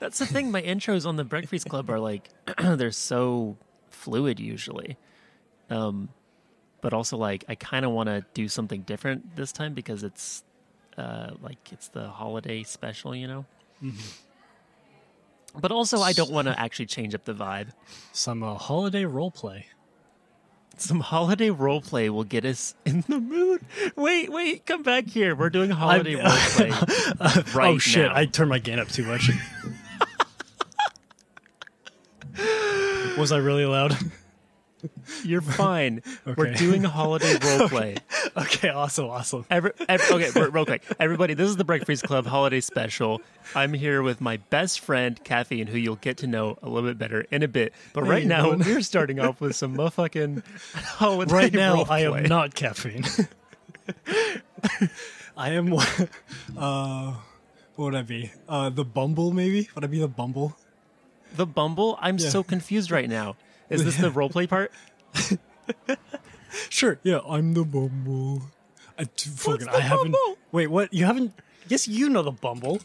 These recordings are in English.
That's the thing. My intros on the Breakfreeced Club are like they're so fluid usually, um, but also like I kind of want to do something different this time because it's uh, like it's the holiday special, you know. But also, I don't want to actually change up the vibe. Some uh, holiday role play. Some holiday role play will get us in the mood. Wait, wait, come back here. We're doing holiday role play right oh shit! now. I turned my gain up too much. Was I really loud? You're fine. We're Okay. doing holiday role play. okay, awesome, awesome. Every, every, okay, real quick. Everybody, this is the Breakfreeced Club holiday special. I'm here with my best friend, Caffeine, who you'll get to know a little bit better in a bit. But right Hey, now, we're starting off with some motherfucking holiday Right now, I am not caffeine. I am. Uh, what would I be? Uh, the Bumble, maybe? Would I be the Bumble? The Bumble? I'm Yeah. so confused right now. Is this the role play part? Sure. Yeah, I'm the Bumble. I, fucking, the I haven't. Bumble? Wait, what? You haven't? Yes, you know the Bumble.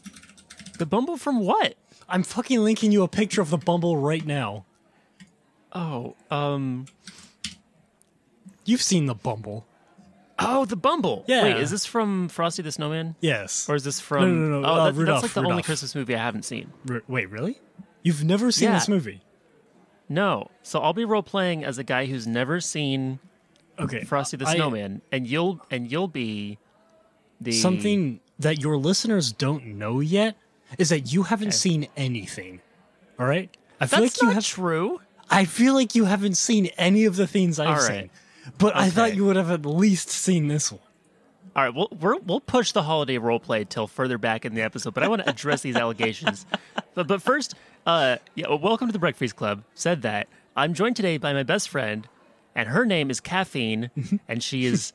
The Bumble from what? I'm fucking linking you a picture of the Bumble right now. Oh, um, You've seen the Bumble. oh, the Bumble. Yeah. Wait, is this from Frosty the Snowman? Yes. Or is this from? No, no, no, Oh, uh, that- Rudolph, that's like the only Christmas movie I haven't seen. R- wait, really? You've never seen Yeah. this movie? No, so I'll be role playing as a guy who's never seen Okay. Frosty the I- Snowman, and you'll and you'll be the Something that your listeners don't know yet is that you haven't seen anything. All right? I feel That's like you have true. I feel like you haven't seen any of the things I've All seen. right. But I thought you would have at least seen this one. All right, we'll we're, we'll push the holiday role play till further back in the episode, but I want to address these allegations. But but first, uh, yeah, welcome to the Breakfreeced Club. Said that I'm joined today by my best friend, and her name is Caffeine, and she has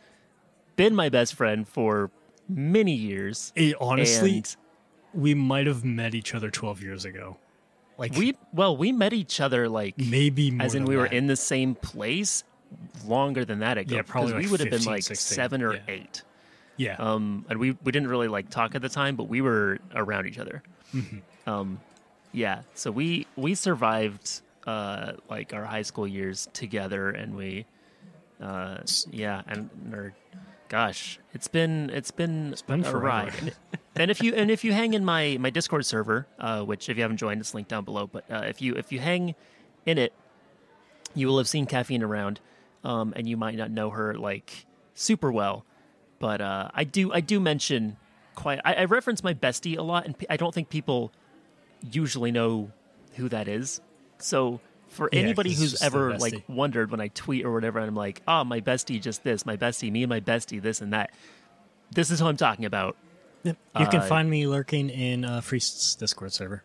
been my best friend for many years. It, honestly, And we might have met each other 12 years ago. Like we well we met each other like maybe as in we were in the same place longer than that ago. Yeah, probably 'cause we would have been like 16, seven or yeah. eight. Yeah. Um, and we we didn't really like talk at the time, but we were around each other. Mm-hmm. Um, yeah. So we we survived uh like our high school years together, and we uh yeah, and our gosh, it's been it's been it's been a forever. ride. And, and if you and if you hang in my my Discord server, uh, which if you haven't joined, it's linked down below. But uh, if you if you hang in it, you will have seen caffeine around, um, and you might not know her like super well. But uh, I do I do mention quite. I, I reference my bestie a lot, and I don't think people usually know who that is. So for Yeah, anybody who's ever like wondered when I tweet or whatever, and I'm like, oh, my bestie just this, my bestie, me and my bestie, this and that. This is who I'm talking about. Yep. You can uh, find me lurking in uh, Freeced's Discord server.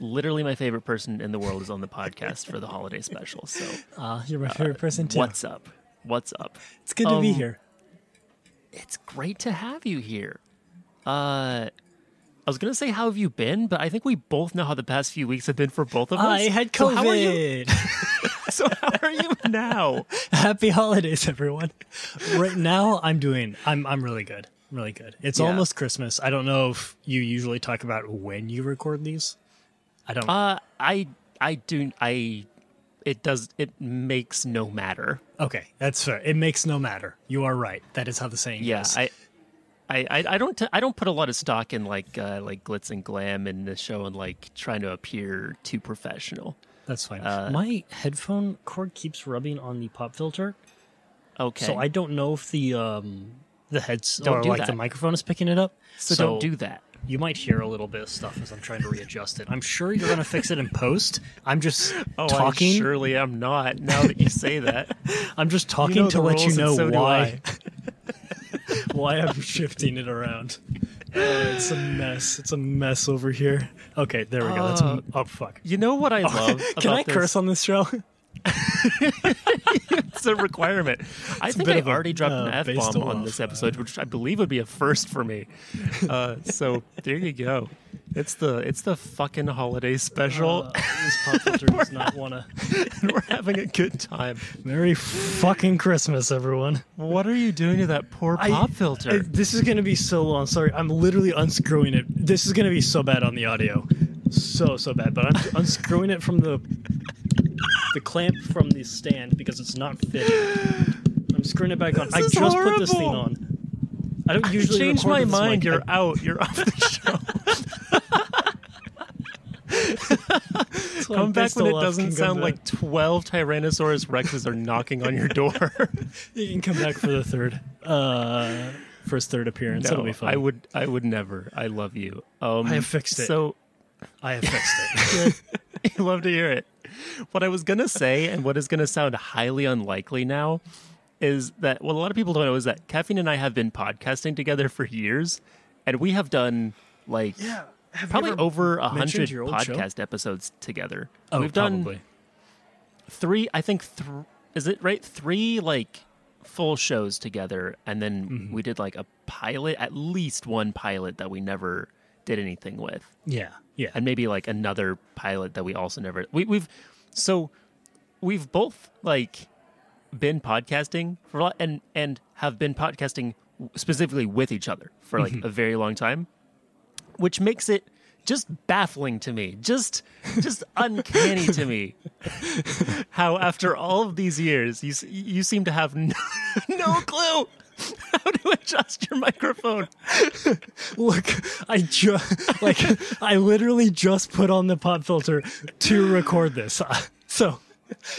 Literally, my favorite person in the world is on the podcast for the holiday special. So, Uh, you're my favorite person too. what's up? What's up? It's good to be um, here. It's great to have you here. Uh, I was gonna say how have you been, but I think we both know how the past few weeks have been for both of us. I had So how are you? COVID. So how are you now? Happy holidays, everyone. Right now, I'm doing. I'm. I'm really good. I'm really good. It's Yeah. almost Christmas. I don't know if you usually talk about when you record these. I don't. Uh, I I do I. It does. It makes no matter. okay, that's fair. It makes no matter. You are right. That is how the saying Yeah, goes. I. I, I, don't t- I don't put a lot of stock in like uh, like glitz and glam in the show and like trying to appear too professional. that's fine. uh, My headphone cord keeps rubbing on the pop filter, Okay, so I don't know if the um the heads Don't or do like that. the microphone is picking it up. so, don't do that. You might hear a little bit of stuff as I'm trying to readjust it. I'm sure you're gonna fix it in post. I'm just Oh, talking. I surely am not. Now that you say that, I'm just talking know to let you know so why. why I'm shifting it around. Uh, it's a mess. It's a mess over here. Okay, there we go. That's Uh, oh fuck. you know what I love. Can I about curse on this show? It's a requirement. I think I of a, already dropped uh, an F bomb on this uh, episode, which I believe would be a first for me. Uh, so there you go. It's the it's the fucking holiday special, Uh, this pop filter does not want to. and we're having a good time. Merry fucking Christmas, everyone. What are you doing to that poor I- pop filter? I- this is gonna be so long. Sorry, I'm literally unscrewing it. This is gonna be so bad on the audio. so so bad. But I'm unscrewing it from the the clamp from the stand because it's not fitting. I'm screwing it back on. I just put this thing on. I don't usually Change my mind. mic. You're I- out. You're off the show. Come back when it doesn't sound like 12 Tyrannosaurus Rexes are knocking on your door. you can come back for the third, uh, first third appearance. That'll be fun. I would I would never. I love you. Um, I have fixed it. So I have fixed it. you love to hear it. What I was gonna say, and what is gonna sound highly unlikely now, is that what a lot of people don't know is that Caffeine and I have been podcasting together for years, and we have done like yeah, have probably over a hundred your old show? podcast episodes together. Oh, We've done three. I think th- is it right? Three like full shows together, and then Mm-hmm. we did like a pilot, at least one pilot that we never did anything with Yeah, yeah. and maybe like another pilot that we also never we, we've so we've both like been podcasting for a lot and and have been podcasting specifically with each other for like mm-hmm. a very long time which makes it just baffling to me just just uncanny to me how after all of these years you you seem to have no, no clue how to adjust your microphone Look, I just like I literally just put on the pop filter to record this, so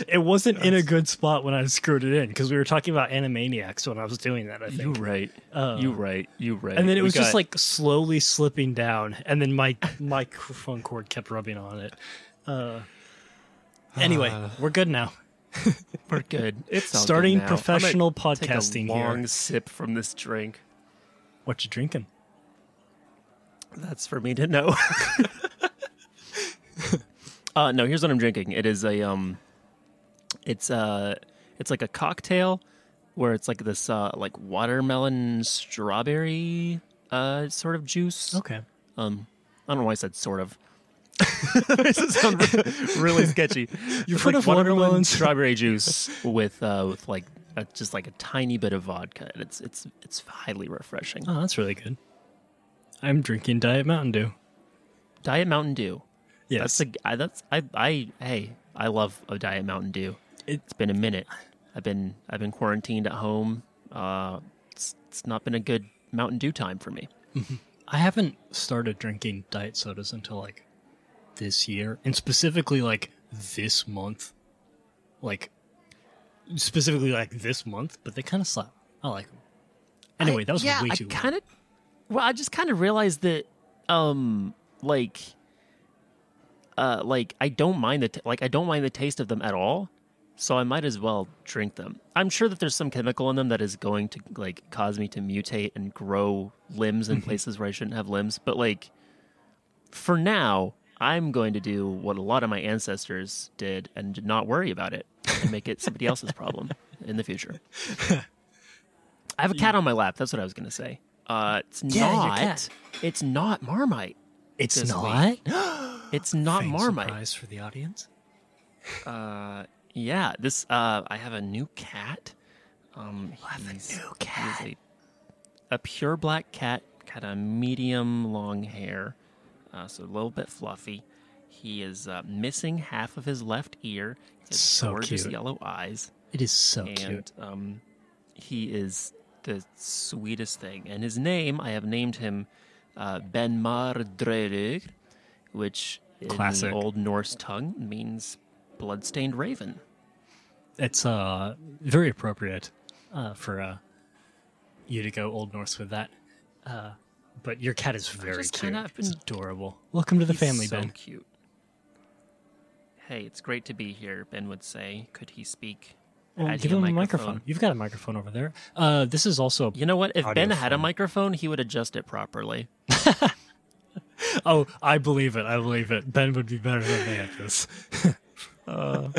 it wasn't in a good spot when I screwed it in because we were talking about Animaniacs when I was doing that. I you think, right you right you right and then it We was just like slowly slipping down, and then my microphone cord kept rubbing on it. Uh, anyway, we're good now. We're good. It's all good Starting might professional take podcasting a long here. sip from this drink. What you drinking? That's for me to know. uh, no, here's what I'm drinking. It is a um, it's uh, it's like a cocktail where it's like this uh, like watermelon strawberry uh sort of juice. Okay. Um, I don't know why I said sort of. this sounds re- really sketchy. You've heard like of watermelon watermelons? strawberry juice with uh with like a, just like a tiny bit of vodka. It's it's it's highly refreshing. Oh, that's really good. I'm drinking Diet Mountain Dew. Diet Mountain Dew. Yes. That's a I, that's I I hey I love a Diet Mountain Dew. It- It's been a minute. I've been I've been quarantined at home. Uh, it's it's not been a good Mountain Dew time for me. I haven't started drinking diet sodas until like this year, and specifically like this month. Like specifically like this month, but they kind of slap. I like them. Anyway, I- that was yeah, way too. long. kind of. Well, I just kind of realized that, um, like, uh, like I don't mind the t- like I don't mind the taste of them at all. So I might as well drink them. I'm sure that there's some chemical in them that is going to like cause me to mutate and grow limbs in places where I shouldn't have limbs. But like, for now, I'm going to do what a lot of my ancestors did and not worry about it and make it somebody else's problem in the future. I have a cat on my lap. That's what I was going to say. Uh, it's Yeah, not. cat. It's not Marmite. It's not. It's not Fang Marmite. surprise for the audience. Uh, yeah. This. Uh, I have a new cat. Um, he's, new He's a, a pure black cat. Got a medium long hair, uh, so a little bit fluffy. He is uh, missing half of his left ear. He has So gorgeous cute. yellow eyes. It is so and cute. um, he is the sweetest thing. And his name, I have named him uh, Ben Mardredig, which in Classic. the Old Norse tongue means bloodstained raven. It's uh very appropriate uh, for uh, you to go Old Norse with that. Uh, but your cat is very just cute. kinda have adorable. Welcome to the He's family, so Ben. cute. Hey, it's great to be here. Ben would say. Could he speak? Well, Had give he him a microphone. You've got a microphone over there. Uh, this is also. You know what? If Ben had a phone. microphone, he would adjust it properly. Oh, I believe it. I believe it. Ben would be better than me at this. No,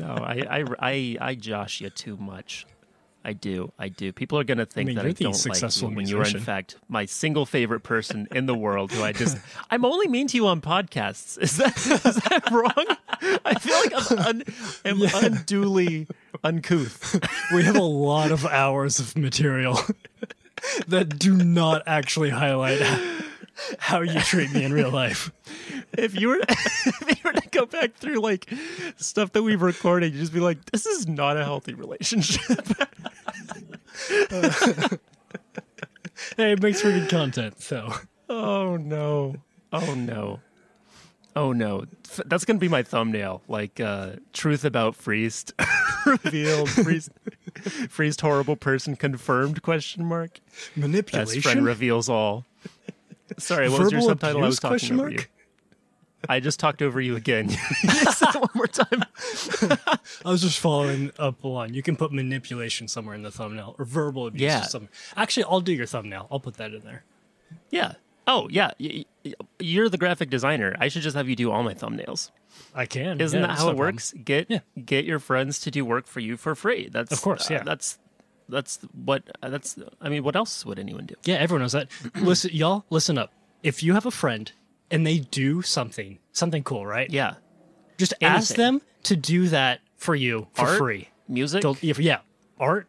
I, I, I, I josh you too much. I do. I do. People are going to think mean, that I don't like you when you are, in fact, my single favorite person in the world who I just. I'm only mean to you on podcasts. Is that, is that wrong? I feel like I'm, un, I'm unduly uncouth. we have a lot of hours of material that do not actually highlight how you treat me in real life. if you were if you were to go back through like stuff that we've recorded, you'd just be like, this is not a healthy relationship. hey, it makes for good content. So oh no. Oh no. Oh no. F- That's gonna be my thumbnail. Like uh truth about Freeced revealed. Freeced Freeced horrible person confirmed question mark. Manipulation. Best friend reveals all. Sorry, what was your Verbal subtitle? I was talking question over you. I just talked over you again. One more time. I was just following up along. You can put manipulation somewhere in the thumbnail or verbal abuse. Yeah. Or something. Actually, I'll do your thumbnail. I'll put that in there. Yeah. Oh, yeah. Y- y- You're the graphic designer. I should just have you do all my thumbnails. I can. Isn't yeah, that how it works? Get Yeah. get your friends to do work for you for free. That's Of course, uh, yeah. that's that's what uh, that's. I mean, what else would anyone do? Yeah, everyone knows that. listen, y'all, listen up. If you have a friend and they do something, something cool, right? Yeah. Just ask them to do that for you for Art, free. Music, They'll- yeah, art.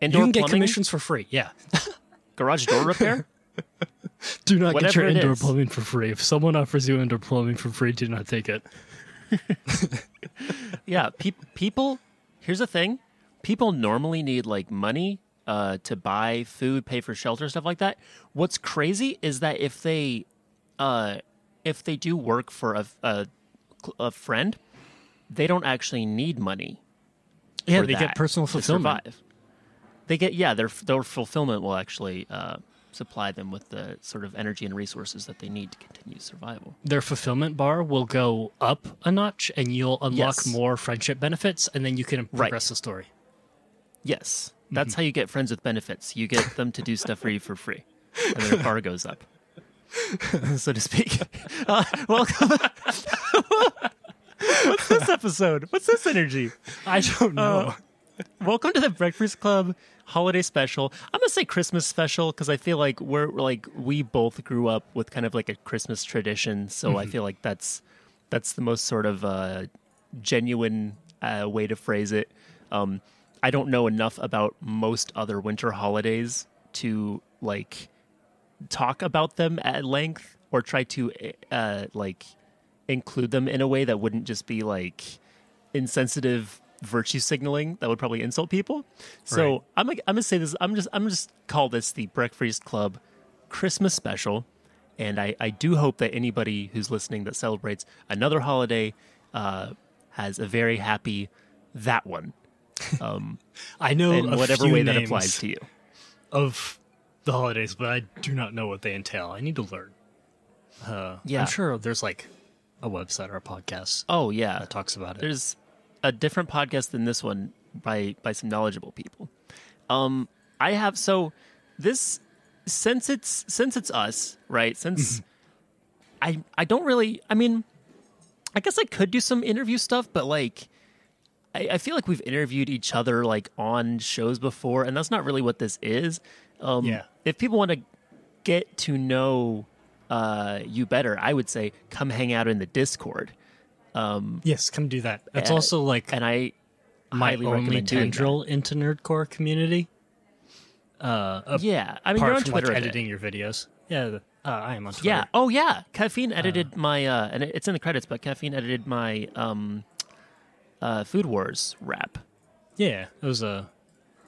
indoor you can get plumbing, commissions for free. Yeah. garage door repair. Do not Whatever get your indoor is. plumbing for free. If someone offers you indoor plumbing for free, do not take it. yeah. Pe- people. Here's the thing. People normally need like money uh, to buy food, pay for shelter, stuff like that. What's crazy is that if they, uh, if they do work for a, a, a friend, they don't actually need money Yeah, they get personal fulfillment. They get yeah, their their fulfillment will actually uh, supply them with the sort of energy and resources that they need to continue survival. Their fulfillment bar will go up a notch, and you'll unlock Yes. more friendship benefits, and then you can Right. progress the story. Yes, Mm-hmm. that's how you get friends with benefits. You get them to do stuff for you for free, and their bar goes up, so to speak. Uh, welcome. What's this episode? What's this energy? I don't know. Welcome to the Breakfreeced Club holiday special. I'm gonna say Christmas special because I feel like we're like we both grew up with kind of like a Christmas tradition, so I feel like that's that's the most sort of uh, genuine uh, way to phrase it. Um, I don't know enough about most other winter holidays to like talk about them at length or try to uh, like include them in a way that wouldn't just be like insensitive virtue signaling that would probably insult people. So Right. I'm like, I'm gonna say this. I'm just I'm just call this the Breakfreeced Club Christmas special, and I I do hope that anybody who's listening that celebrates another holiday uh, has a very happy that one I know in whatever way that applies to you. of the holidays, but I do not know what they entail. I need to learn. Uh, Yeah. I'm sure there's like a website or a podcast Oh yeah, that talks about it. there's a different podcast than this one by by some knowledgeable people. Um, I have so this since it's since it's us right since I I don't really I mean I guess I could do some interview stuff, but like I, I feel like we've interviewed each other like on shows before, and that's not really what this is. Um, Yeah. If people want to get to know uh, you better, I would say come hang out in the Discord. yes, come do that. It's Uh, also like and I my highly only recommend tendril into nerdcore community. Uh. Yeah, I mean you're on Twitter. like, editing your videos. Yeah, uh, I am on Twitter. Yeah. Oh yeah. Caffeine edited my uh, and it's in the credits, but caffeine edited my um, uh, Food Wars rap. yeah. It was a,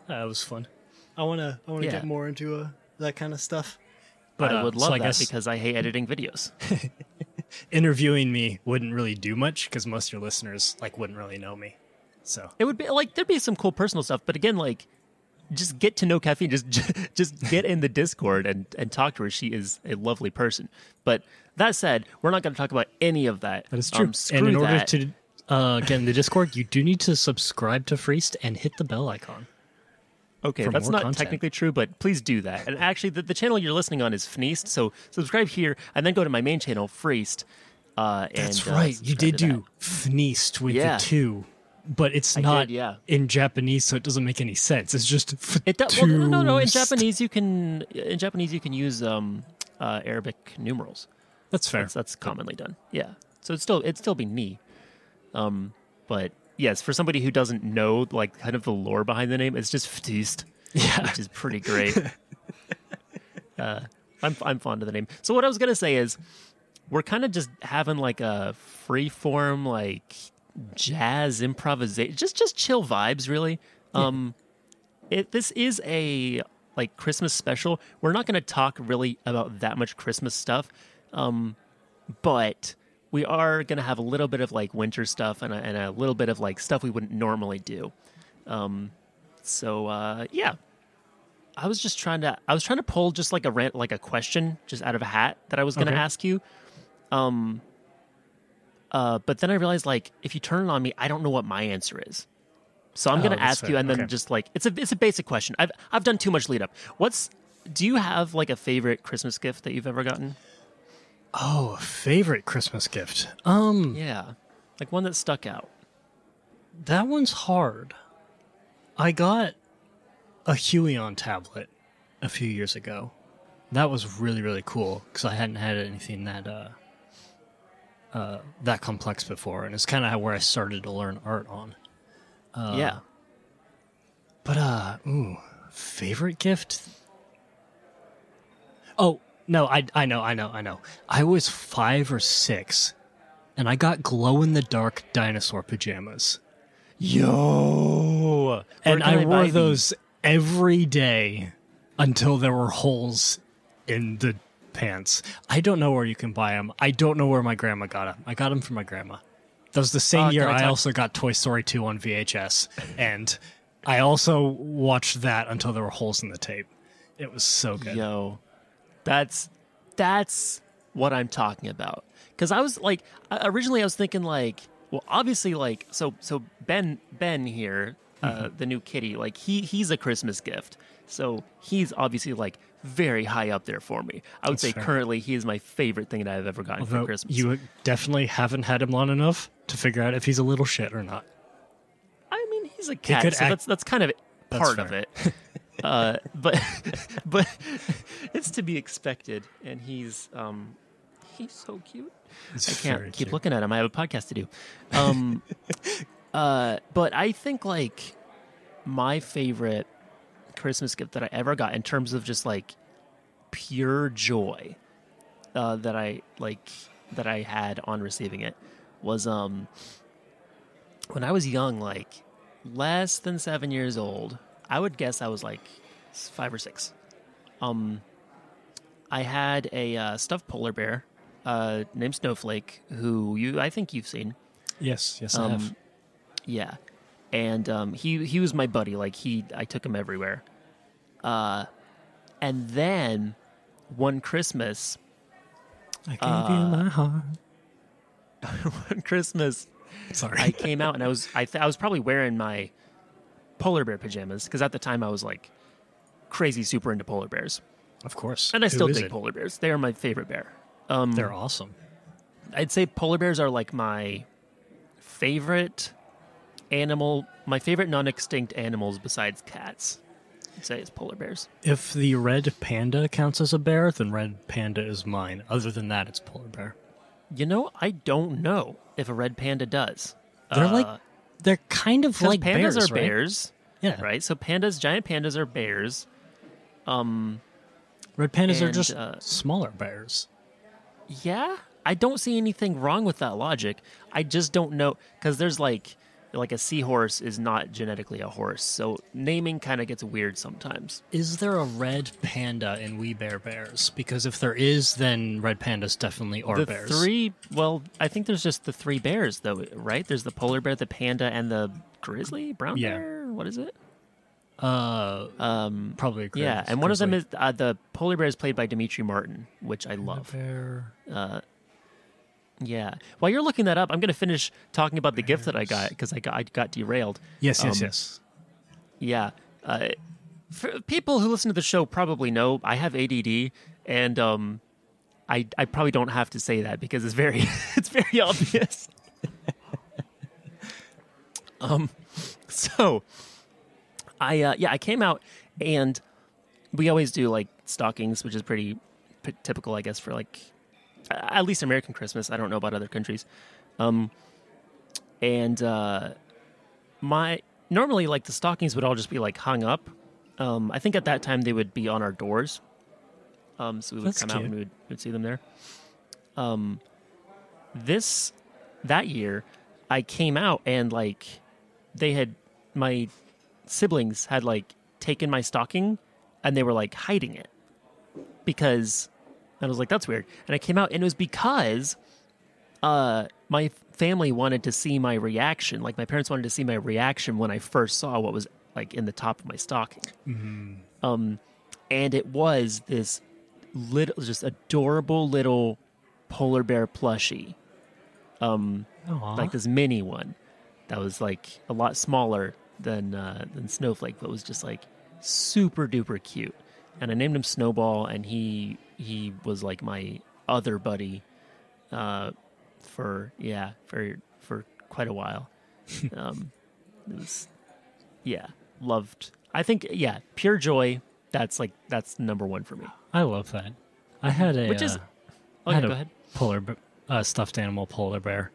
uh, it was fun. I wanna, I wanna Yeah. get more into uh, that kind of stuff. But I uh, would so love I that guess because I hate editing videos. interviewing me wouldn't really do much because most of your listeners like wouldn't really know me. So It would be like there'd be some cool personal stuff, but again, like just get to know caffeine. Just just get in the Discord and and talk to her. She is a lovely person. But that said, we're not going to talk about any of that. that is true. Um, screw and in order that. to uh, get in the Discord, you do need to subscribe to Freeced and hit the bell icon. Okay, that's not content. technically true, but please do that. And actually, the, the channel you're listening on is Fneast, so subscribe here and then go to my main channel, Freeced. Uh, That's and, uh, right. You did do Fneast with Yeah. the two, but it's I did, not yeah. in Japanese, so it doesn't make any sense. It's just It does. Well, no, no, no. In Japanese, you can in Japanese you can use um, uh, Arabic numerals. That's fair. That's, that's commonly done. Yeah. So it's still it'd still be ni. Um, but yes, for somebody who doesn't know like kind of the lore behind the name, it's just Ftist, Yeah. which is pretty great. uh, I'm I'm fond of the name. So what I was gonna say is we're kind of just having like a free form like jazz improvisation, just just chill vibes, really. Um, it this is a like Christmas special. We're not going to talk really about that much Christmas stuff, um, but we are going to have a little bit of like winter stuff and a, and a little bit of like stuff we wouldn't normally do. Um, so uh, yeah, I was just trying to I was trying to pull just like a rant like a question just out of a hat that I was going to Okay. ask you. Um, uh, but then I realized like if you turn it on me, I don't know what my answer is. So I'm Oh, going to ask you, and then Okay. just like it's a it's a basic question. I've I've done too much lead up. What's do you have like a favorite Christmas gift that you've ever gotten? Oh, a favorite Christmas gift. Um, Yeah, like one that stuck out. that one's hard. I got a Huion tablet a few years ago. That was really really cool because I hadn't had anything that uh, uh, that complex before, and it's kind of where I started to learn art on. yeah, But uh, ooh, favorite gift. Oh no, I I know, I know, I know. I was five or six, and I got glow in the dark dinosaur pajamas, yo, and I buy wore those every day until there were holes in the pants. I don't know where you can buy them. I don't know where my grandma got them. I got them from my grandma. That was the same Uh, year I I also got Toy Story 2 on VHS. and I also watched that until there were holes in the tape. It was so good. Yo, that's that's what I'm talking about. Because I was like, originally I was thinking like, well, obviously like, so so Ben Ben here, uh, the new kitty, like he he's a Christmas gift. So he's obviously like very high up there for me. I would That's say fair. currently he is my favorite thing that I've ever gotten for Christmas. you definitely haven't had him long enough to figure out if he's a little shit or not. I mean, he's a cat, could so act- that's that's kind of part of it. uh, but but it's to be expected, and he's um he's so cute. It's I can't keep cute. looking at him. I have a podcast to do. Um, uh, but I think like my favorite Christmas gift that I ever got in terms of just like pure joy uh, that I like that I had on receiving it was um when I was young, like less than seven years old. I would guess I was like five or six. Um, I had a uh, stuffed polar bear uh, named Snowflake, who you I think you've seen. Yes, yes, I have. Um, yeah, and um, he he was my buddy. Like he, I took him everywhere. Uh, and then one Christmas, I gave uh, you my heart. one Christmas, Sorry. I came out and I was I, th- I was probably wearing my polar bear pajamas because at the time I was like crazy super into polar bears, of course. and I Who still dig it? polar bears. They are my favorite bear. Um, They're awesome. I'd say polar bears are like my favorite animal, my favorite non-extinct animals besides cats. I'd say it's polar bears. If the red panda counts as a bear, then red panda is mine. Other than that, it's polar bear. You know, I don't know if a red panda does. They're Uh, like they're kind of like pandas bears, are right? bears, Yeah, right? So pandas, giant pandas are bears. Um, Red pandas are just uh, smaller bears. yeah, I don't see anything wrong with that logic. I just don't know because there's like like a seahorse is not genetically a horse, so naming kind of gets weird sometimes. Is there a red panda in We Bare Bears? Because if there is, then red pandas definitely are the bears. three, well, I think there's just the three bears though, right? There's the polar bear, the panda, and the grizzly brown Yeah. bear. What is it? uh, Um, probably. A yeah, and one of them is uh, the polar bear is played by Demetri Martin, which I love. bear. Uh, yeah. While you're looking that up, I'm going to finish talking about the gift that I got because I got I got derailed. Yes, yes, Um, yes. Yeah. Uh, for people who listen to the show probably know I have ADD, and um, I I probably don't have to say that because it's very it's very obvious. um, so I uh, yeah I came out and we always do like stockings, which is pretty p- typical, I guess, for like at least American Christmas. I don't know about other countries. Um, and uh, my normally like the stockings would all just be like hung up. Um, I think at that time they would be on our doors. Um, so we would That's come out cute. and we would, we'd see them there. um, this that year, I came out and like they had my siblings had like taken my stocking and they were like hiding it because and I was like that's weird. And I came out and it was because uh my family wanted to see my reaction. Like my parents wanted to see my reaction when I first saw what was like in the top of my stocking. Um and it was this little just adorable little polar bear plushie. Um like this mini one that was like a lot smaller than uh, than Snowflake, but was just like super duper cute. And I named him Snowball, and he he was like my other buddy uh, for yeah for for quite a while. um, it was yeah loved. I think yeah pure joy. That's like that's number one for me. I love that. I had a Which is- uh, Oh I yeah, had go a ahead. polar uh, stuffed animal polar bear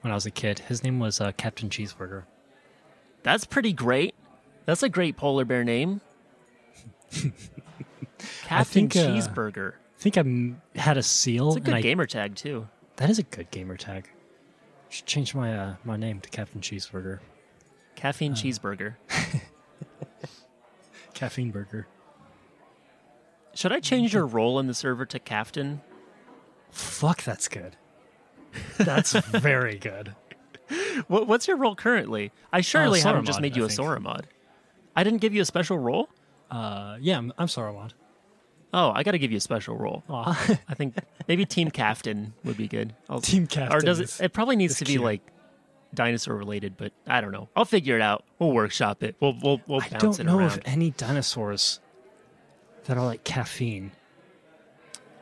when I was a kid. His name was uh, Captain Cheeseburger. That's pretty great. That's a great polar bear name. Captain think, uh, Cheeseburger. I think I had a seal. It's a good I- gamer tag too. That is a good gamer tag. Should change my uh, my name to Captain Cheeseburger. Caffeine cheeseburger. Caffeine Burger. Should I change your role in the server to captain? Fuck, that's good. That's very good. What, what's your role currently? I surely haven't just made you I a. Sora mod. I didn't give you a special role. Uh, yeah, I'm, I'm. Oh, I got to give you a special role. Aw. I think maybe team captain would be good. I'll, Team Captain or does is- it? It probably needs to be cute. like dinosaur related, but I don't know. I'll figure it out. We'll workshop it. We'll we'll we'll I bounce don't it know around. of any dinosaurs that are like caffeine.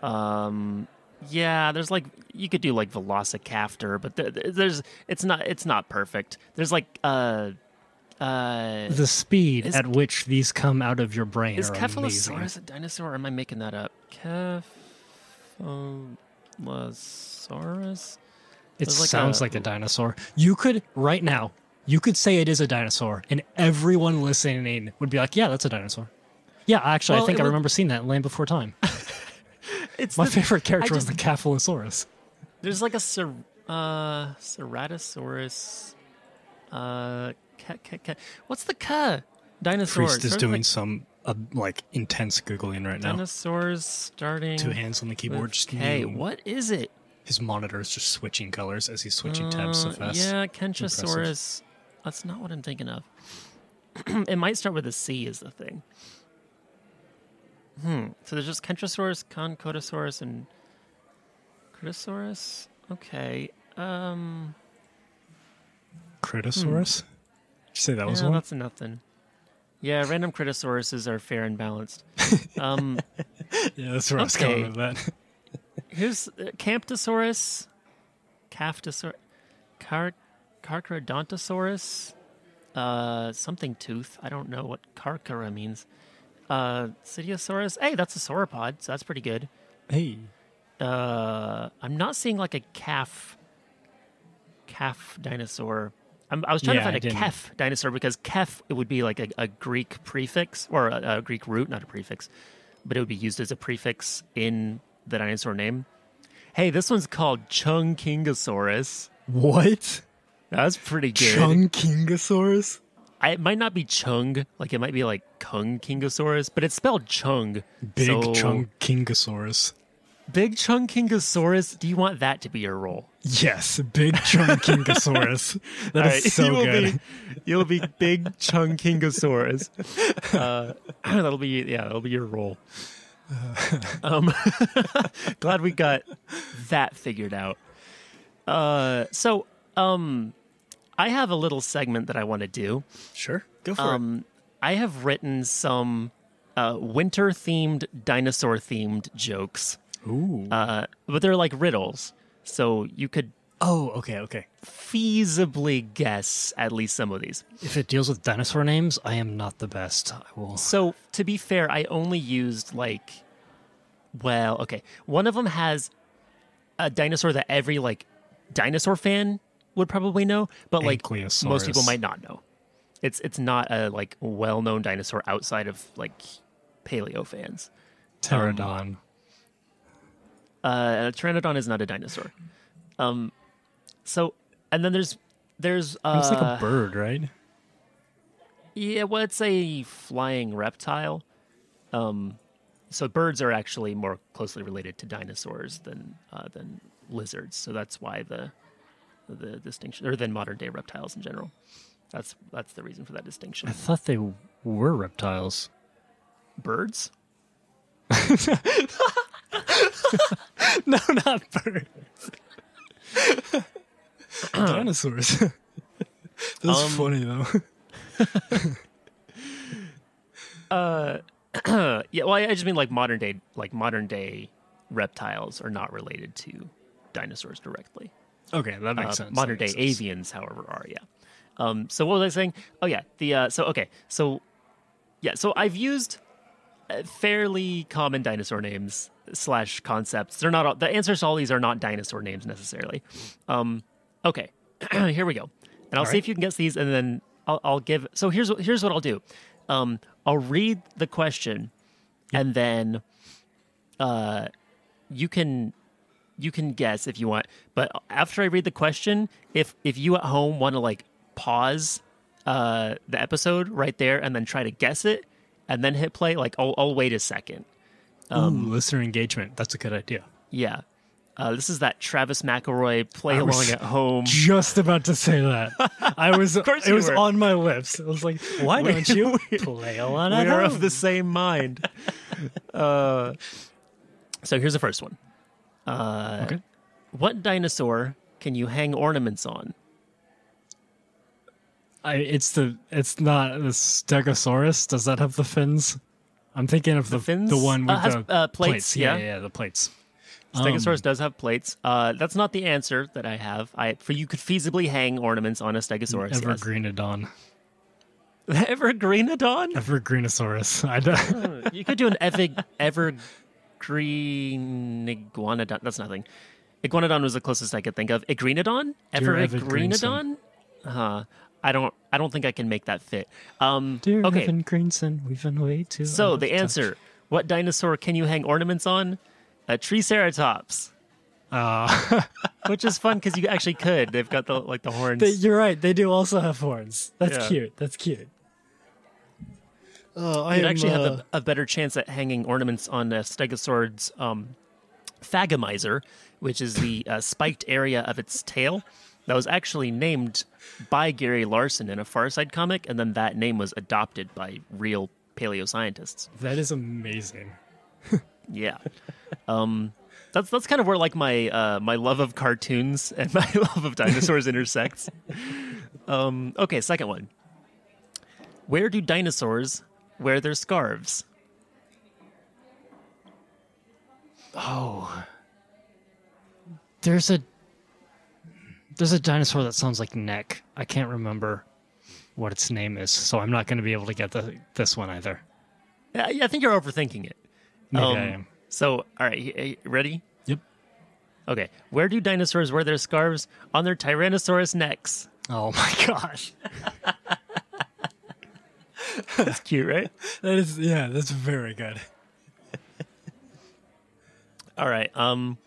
Um, yeah, there's like you could do like Velocicaptor, but there, there's it's not it's not perfect. There's like uh uh The speed Is- at which these come out of your brain is. Cephalosaurus a dinosaur? Or am I making that up? Cephalosaurus. It like sounds a- like a dinosaur. You could right now. You could say it is a dinosaur, and everyone listening would be like, "Yeah, that's a dinosaur." Yeah, actually, Well, I think I would- remember seeing that in Land Before Time. It's My the- favorite character I was the just- Cephalosaurus. There's like a cer- uh, Ceratosaurus. Uh, what's the ca? Dinosaur. Freeced is doing like some uh, like intense googling right now. dinosaurs starting. Two hands on the keyboard. Just K. What is it? His monitor is just switching colors as he's switching tabs so Uh, fast. Yeah, Kentrosaurus. That's not what I'm thinking of. it might start with a C, is the thing. Hmm. So there's just Kentrosaurus, Conchodosaurus, and Critosaurus. Okay. Um. Critosaurus. Did you say that was yeah, one? that's nothing. Yeah, random Critosauruses are fair and balanced. Um, Yeah, that's where I was going with that. here's uh, Camptosaurus, Caftosaurus, Car- Carcharodontosaurus, uh, something tooth. I don't know what Carchara means. Uh, Sidiosaurus. Hey, that's a sauropod, so that's pretty good. hey, Uh, I'm not seeing like a calf, calf dinosaur. I'm, I was trying Yeah, to find a didn't- kef dinosaur because kef it would be like a, a Greek prefix or a, a Greek root, not a prefix, but it would be used as a prefix in the dinosaur name. Hey, this one's called Chungkingosaurus. what? That's pretty good. Chungkingosaurus? I, it might not be Chung, like it might be like Kung Kingosaurus, but it's spelled Chung. Big so, Chungkingosaurus. Big Chungkingosaurus. Do you want that to be your role? Yes, big Chungkingosaurus. That is right, so you good. Be, you'll be big Chungkingosaurus. Uh, that'll be yeah, that'll be your role. Um, glad we got that figured out. Uh, so um, I have a little segment that I want to do. Sure, go for Um, I have written some uh, winter-themed, dinosaur-themed jokes, it. Ooh. uh, but they're like riddles, so you could oh, okay, okay. feasibly guess at least some of these. If it deals with dinosaur names, I am not the best. I will. So to be fair, I only used like, well, okay, one of them has a dinosaur that every like dinosaur fan would probably know, but like most people might not know. It's it's not a like well-known dinosaur outside of like paleo fans. Pterodon. Uh, a pteranodon is not a dinosaur. Um, so and then there's there's uh, It's like a bird, right? Yeah, well, it's a flying reptile. Um, so birds are actually more closely related to dinosaurs than uh, than lizards. So that's why the the distinction, or than modern day reptiles in general. That's that's the reason for that distinction. I thought they were reptiles. Birds? no, not birds. Dinosaurs. That's Um, funny though. yeah. Well, I, I just mean like modern day, like modern day reptiles are not related to dinosaurs directly. Okay, that makes Uh, sense. Modern That day sense. avians, however, are yeah. Um, so what was I saying? Oh yeah, the uh, so okay, so yeah, so I've used uh, fairly common dinosaur names slash concepts. They're not all, the answers to all these are not dinosaur names necessarily. Um, okay, here we go, and I'll see right. if you can guess these, and then I'll, I'll give. So here's what here's what I'll do. Um, I'll read the question, and then uh, you can you can guess if you want but after i read the question if if you at home want to like pause uh the episode right there and then try to guess it and then hit play like i'll, I'll wait a second Ooh, listener engagement. That's a good idea. yeah uh, this is that Travis McElroy play I along at home. Just about to say that. I was. of course it was were. on my lips. I was like, "Why don't you play along at home? We are home?" of the same mind. uh, so here's the first one. Uh, Okay. What dinosaur can you hang ornaments on? I, it's the. It's not the Stegosaurus. Does that have the fins? I'm thinking of the fins? the one Uh, with has, the uh, plates, Yeah, yeah. yeah, yeah, the plates. Stegosaurus Um, does have plates. Uh, that's not the answer that I have. I for you could feasibly hang ornaments on a Stegosaurus. yes. Evergreenodon. Evergreenodon? Evergreenosaurus. I don't, you could do an ever evergreen iguanodon. That's nothing. Iguanodon was the closest I could think of. Igrenodon? Dear Evan Evergreenodon? Huh. I don't. I don't think I can make that fit. Um, Dear okay. Evan Greenson, we've been way too. So out of the touch. answer: What dinosaur can you hang ornaments on? A Triceratops. Uh, Which is fun because you actually could. They've got the like the horns. they, you're right. They do also have horns. That's Yeah. cute. That's cute. Oh, I You'd am, actually have uh, a, a better chance at hanging ornaments on a Stegosaur's um, thagomizer, which is the uh, spiked area of its tail. That was actually named by Gary Larson in a Far Side comic, and then that name was adopted by real paleoscientists. That is amazing. Yeah, um, that's that's kind of where like my uh, my love of cartoons and my love of dinosaurs intersects. Um, okay, second one. Where do dinosaurs wear their scarves? Oh, there's a there's a dinosaur that sounds like neck. I can't remember what its name is, so I'm not going to be able to get the, this one either. Yeah, I think you're overthinking it. Maybe Um, I am. So, all right, y- y- ready? Yep. Okay. Where do dinosaurs wear their scarves? On their Tyrannosaurus necks. Oh my gosh, That's cute, right? that is yeah, that's very good. All right. Um,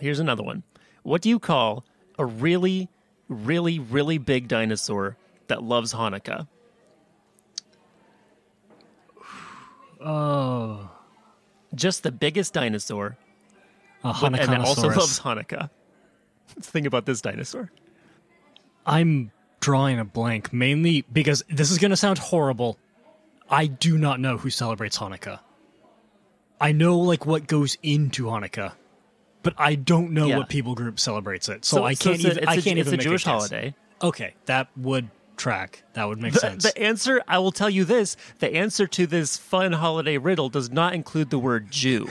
here's another one. What do you call a really, really, really big dinosaur that loves Hanukkah? Oh, Just the biggest dinosaur, and that also loves Hanukkah. Let's think about this dinosaur. I'm drawing a blank mainly because this is going to sound horrible. I do not know who celebrates Hanukkah. I know like what goes into Hanukkah, but I don't know Yeah. what people group celebrates it. So, I can't it's a- even. it's I a- can't it's even a make Jewish guess. holiday. Okay, that would track. That would make The, sense. the answer, I will tell you this: the answer to this fun holiday riddle does not include the word Jew.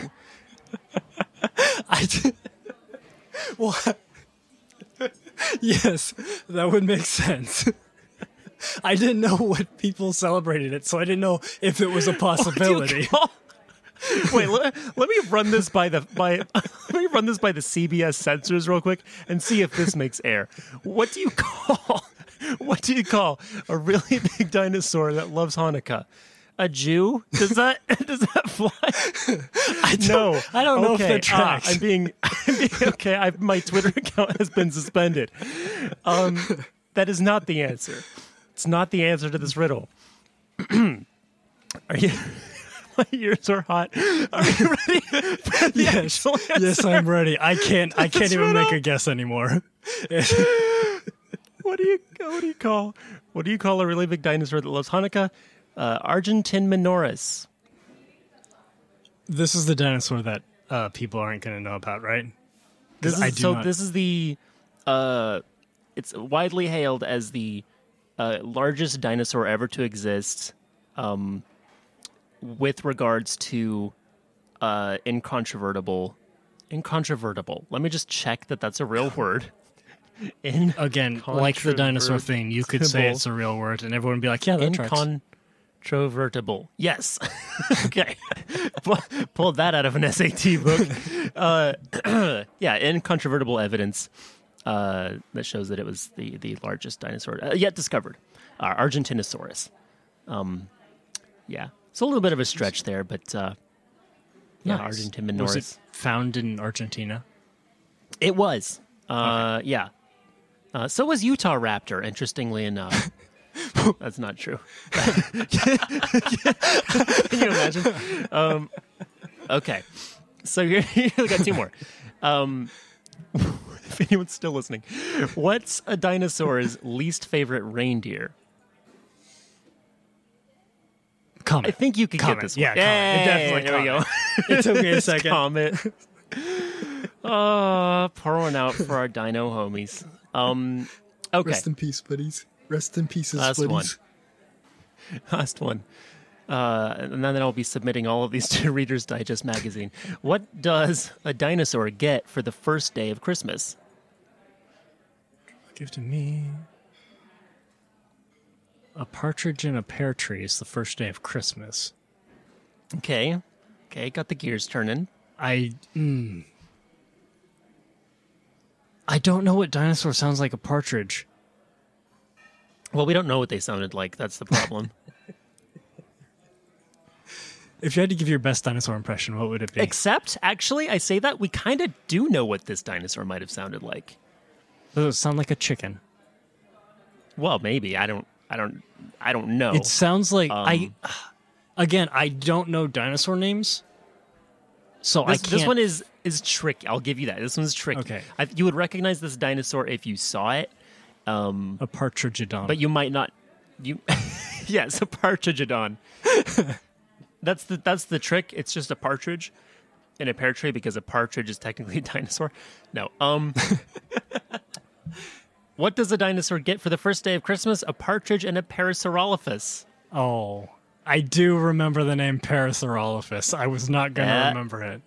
I what? yes, that would make sense. I didn't know what people celebrated it, so I didn't know if it was a possibility. Wait, let, let me run this by the by. Let me run this by the CBS censors real quick and see if this makes air. What do you call? What do you call a really big dinosaur that loves Hanukkah? a Jew? Does that does that fly? I don't, No, I don't know if Okay, that ah, tracks. I'm being, I'm being okay. I, my Twitter account has been suspended. Um, that is not the answer. It's not the answer to this riddle. are you? My ears are hot. Are you ready yes, yes, I'm ready. I can't. I can't even make a guess anymore. What do you what do you call what do you call a really big dinosaur that loves Hanukkah? Uh, Argentine minoris. This is the dinosaur that uh, people aren't going to know about, right? This I is, do so not- this is the uh, it's widely hailed as the uh, largest dinosaur ever to exist um, with regards to uh, incontrovertible incontrovertible. Let me just check that that's a real word. In Again, like the dinosaur thing, you could say it's a real word, and everyone would be like, "Yeah, that tracks." incontrovertible. Yes. Okay. Pull- pulled that out of an SAT book. Uh, yeah incontrovertible evidence uh, that shows that it was the, the largest dinosaur uh, yet discovered. Uh, argentinosaurus. Um, yeah it's a little bit of a stretch there but uh, yeah Nice. argentine Was it found in Argentina? It was. Uh, Yeah. Uh, so was Utah Raptor, interestingly enough. That's not true. Can you imagine? Um, okay. So here, here we got two more. Um, if anyone's still listening, what's a dinosaur's least favorite reindeer? Comet. I think you could Comet. get this Yeah, one. Comet. It definitely there we go. it took me a second. Comet. Uh, pour one out for our dino homies. Um, okay, Rest in peace, buddies. Rest in pieces, Last buddies. one. last one. Uh, and then I'll be submitting all of these to Reader's Digest magazine. What does a dinosaur get for the first day of Christmas? Give to me. A partridge in a pear tree is the first day of Christmas. Okay, okay, got the gears turning. I. Mm, I don't know what dinosaur sounds like a partridge. Well, we don't know what they sounded like. That's the problem. If you had to give your best dinosaur impression, what would it be? Except, actually, I say that we kind of do know what this dinosaur might have sounded like. Does it sound like a chicken? Well, maybe I don't. I don't. I don't know. It sounds like Um, I. Again, I don't know dinosaur names, so I This, can't. this one is is tricky. I'll give you that. This one's tricky. Okay. I, you would recognize this dinosaur if you saw it, um, a partridgeodon. but you might not. You, yes, a partridgeodon. that's the that's the trick. It's just a partridge in a pear tree because a partridge is technically a dinosaur. No. Um. what does a dinosaur get for the first day of Christmas? A partridge and a Parasaurolophus. oh, I do remember the name Parasaurolophus. I was not gonna Yeah. remember it.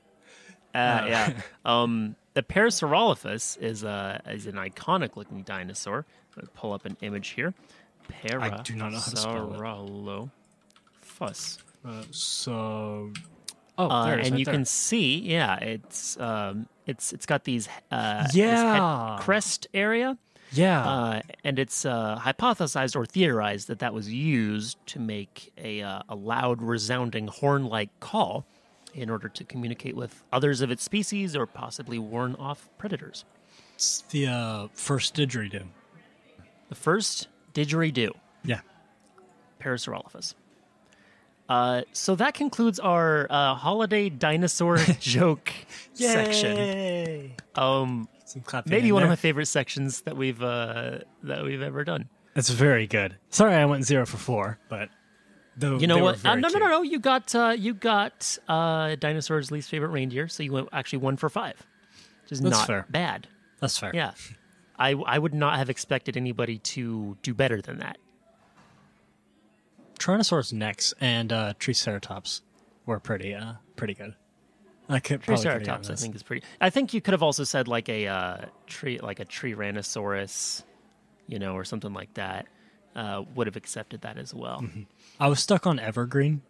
Uh, yeah. Um, the Parasaurolophus is a is an iconic looking dinosaur. Let's pull up an image here. I do not know how to spell it. Uh, so, oh, Uh, there it is and right you there. can see, yeah, it's um, it's it's got these uh, Yeah. crest area, yeah. uh, and it's uh, hypothesized or theorized that that was used to make a uh, a loud, resounding horn-like call in order to communicate with others of its species or possibly warn off predators. it's the uh, first didgeridoo. The first didgeridoo, Yeah. Parasaurolophus. Uh, so that concludes our uh, holiday dinosaur joke section. Um, Some clapping maybe one of my favorite sections that we've uh, that we've ever done. That's very good. Sorry, I went zero for four, but the, You know what? Uh, no, no, no, no. You got uh, you got uh, dinosaur's least favorite reindeer, so you went actually one for five, which is That's not fair. bad. That's fair. Yeah, I I would not have expected anybody to do better than that. Tyrannosaurus Rex and uh, Triceratops were pretty, uh, pretty good. I could probably put it on Triceratops, I think, is pretty. I think you could have also said like a uh, tree, like a Tyrannosaurus, you know, or something like that. Uh, would have accepted that as well. Mm-hmm. I was stuck on Evergreen,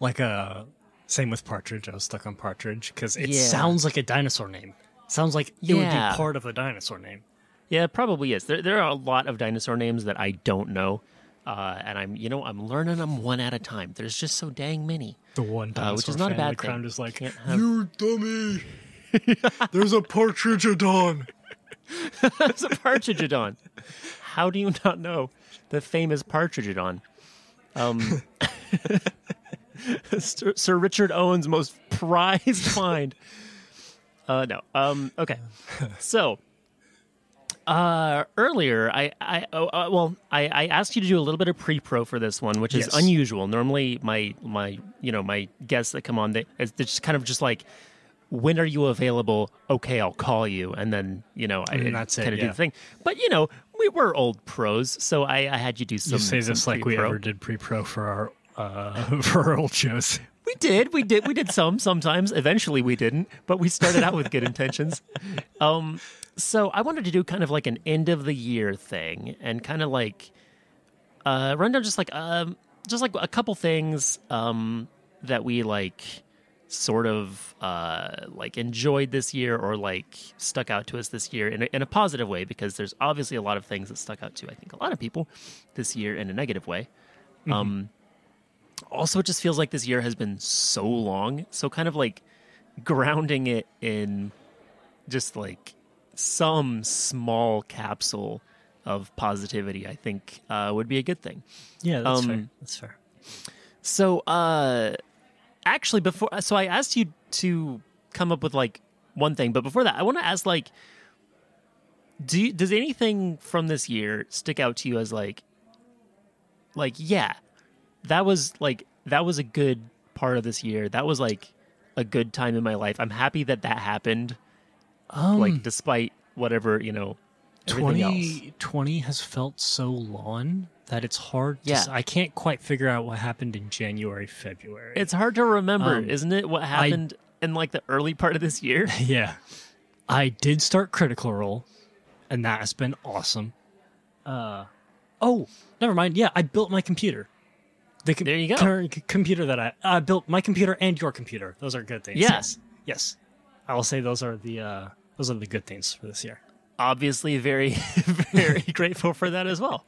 like a same with Partridge. I was stuck on Partridge because it Yeah. sounds like a dinosaur name. Sounds like it would be part of a dinosaur name. Yeah, it probably is. There, there are a lot of dinosaur names that I don't know. Uh, and I'm you know I'm learning them one at a time. There's just so dang many. The one Uh, which is not a bad thing. is like, have You dummy! There's a partridge partridgeodon. There's a partridge partridgeodon. How do you not know the famous partridge partridgeodon? Um, Sir, Sir Richard Owen's most prized find. Uh, no. Um, okay. So, uh, earlier, I, I, oh, uh, well, I, I asked you to do a little bit of pre-pro for this one, which is Yes. unusual. Normally, my, my, you know, my guests that come on, they, it's just kind of just like, when are you available? Okay, I'll call you, and then you know I And that's it, kind of do the thing. But you know, we were old pros, so I, I had you do some. you say some this like we pre-pro. ever did pre-pro for our uh, for our old shows. We did, we did, we did some. Sometimes, eventually, we didn't, but we started out with good intentions. Um, so I wanted to do kind of like an end of the year thing, and kind of like uh, run down just like um, just like a couple things um that we like sort of uh like enjoyed this year or like stuck out to us this year in a, in a positive way because there's obviously a lot of things that stuck out to I think a lot of people this year in a negative way. Um also it just feels like this year has been so long so kind of like grounding it in just like some small capsule of positivity i think uh, would be a good thing Yeah, that's Um, fair. That's fair. so uh actually before so i asked you to come up with like one thing but before that i want to ask like do you, does anything from this year stick out to you as like like yeah that was like that was a good part of this year that was like a good time in my life i'm happy that that happened Um, like despite whatever you know everything else 2020 has felt so long that it's hard. To, Yeah. s- I can't quite figure out what happened in January, February. it's hard to remember Um, isn't it what happened in like the early part of this year yeah. I did start Critical Role, and that has been awesome. Uh, oh, never mind. Yeah, I built my computer. The com- There you go. computer that I I built my computer and your computer. Those are good things. Yeah. Yes. Yes. I will say those are the uh, those are the good things for this year. obviously very very grateful for that as well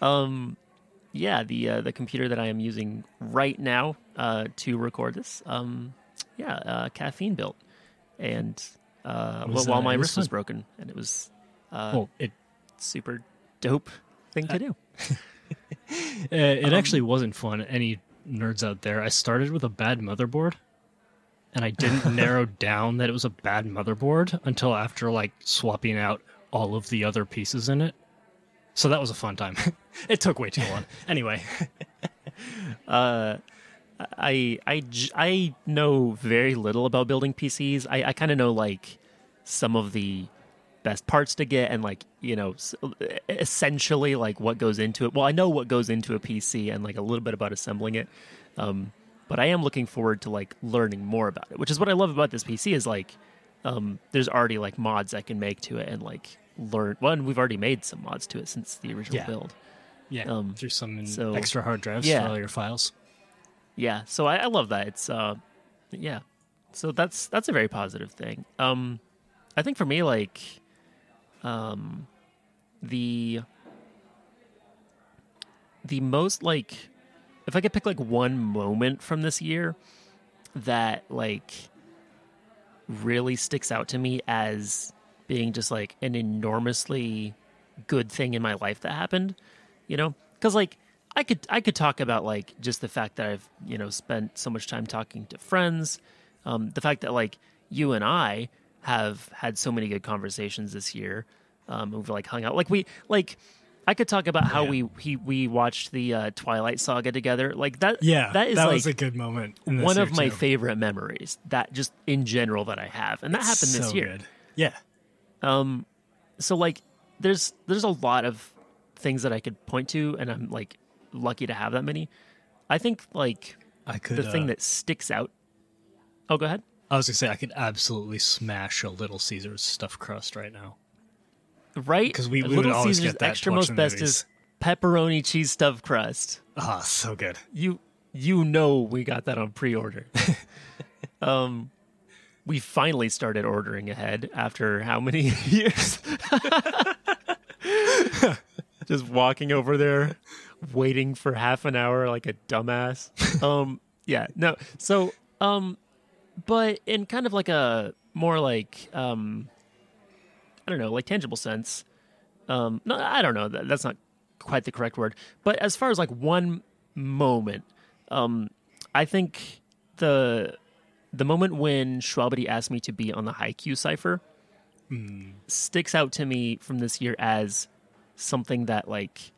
um yeah the uh, the computer that i am using right now uh to record this um yeah uh caffeine built and uh was, while uh, my wrist was broken and it was uh well, it super dope thing to do Uh, it actually wasn't fun. Any nerds out there? I started with a bad motherboard, and I didn't narrow down that it was a bad motherboard until after like swapping out all of the other pieces in it. So that was a fun time. it took way too long. Anyway, uh i i know very little about building PCs. I I kind of know like some of the best parts to get and like you know essentially like what goes into it. Well, I know what goes into a PC and like a little bit about assembling it. Um, but I am looking forward to like learning more about it, which is what I love about this PC is like um, there's already like mods I can make to it and like learn. One, we've already made some mods to it since the original Yeah. build. yeah, Um, through some so- extra hard drives yeah. for all your files. yeah so I, I love that it's uh yeah so that's that's a very positive thing um i think for me like um the the most like if i could pick like one moment from this year that like really sticks out to me as being just like an enormously good thing in my life that happened you know? Because like i could i could talk about like just the fact that i've you know spent so much time talking to friends um, the fact that like you and i have had so many good conversations this year um, we've like hung out. Like we like i could talk about how Yeah. we he, we watched the uh, twilight saga together like that Yeah, that is that like was a good moment. in this one of my too. favorite memories that just in general that i have and that happened this So year good. Yeah, um, so like, there's there's a lot of things that I could point to, and I'm like lucky to have that many. I think like I could. the thing uh, that sticks out. Oh, go ahead. I was gonna say I could absolutely smash a Little Caesars stuffed crust right now. Right? 'Cause we- we would Little always Caesar's get that extra most best movies. is pepperoni cheese stuffed crust. Ah, so good. You you know we got that on pre-order. um, we finally started ordering ahead after how many years? just walking over there, waiting for half an hour like a dumbass. Um, yeah, no. So, um, but in kind of like a more like um, I don't know, like tangible sense. Um, no, I don't know. That, that's not quite the correct word. But as far as like one moment, um, I think the the moment when Shwabadi asked me to be on the Haikyuu cipher sticks out to me from this year as something that like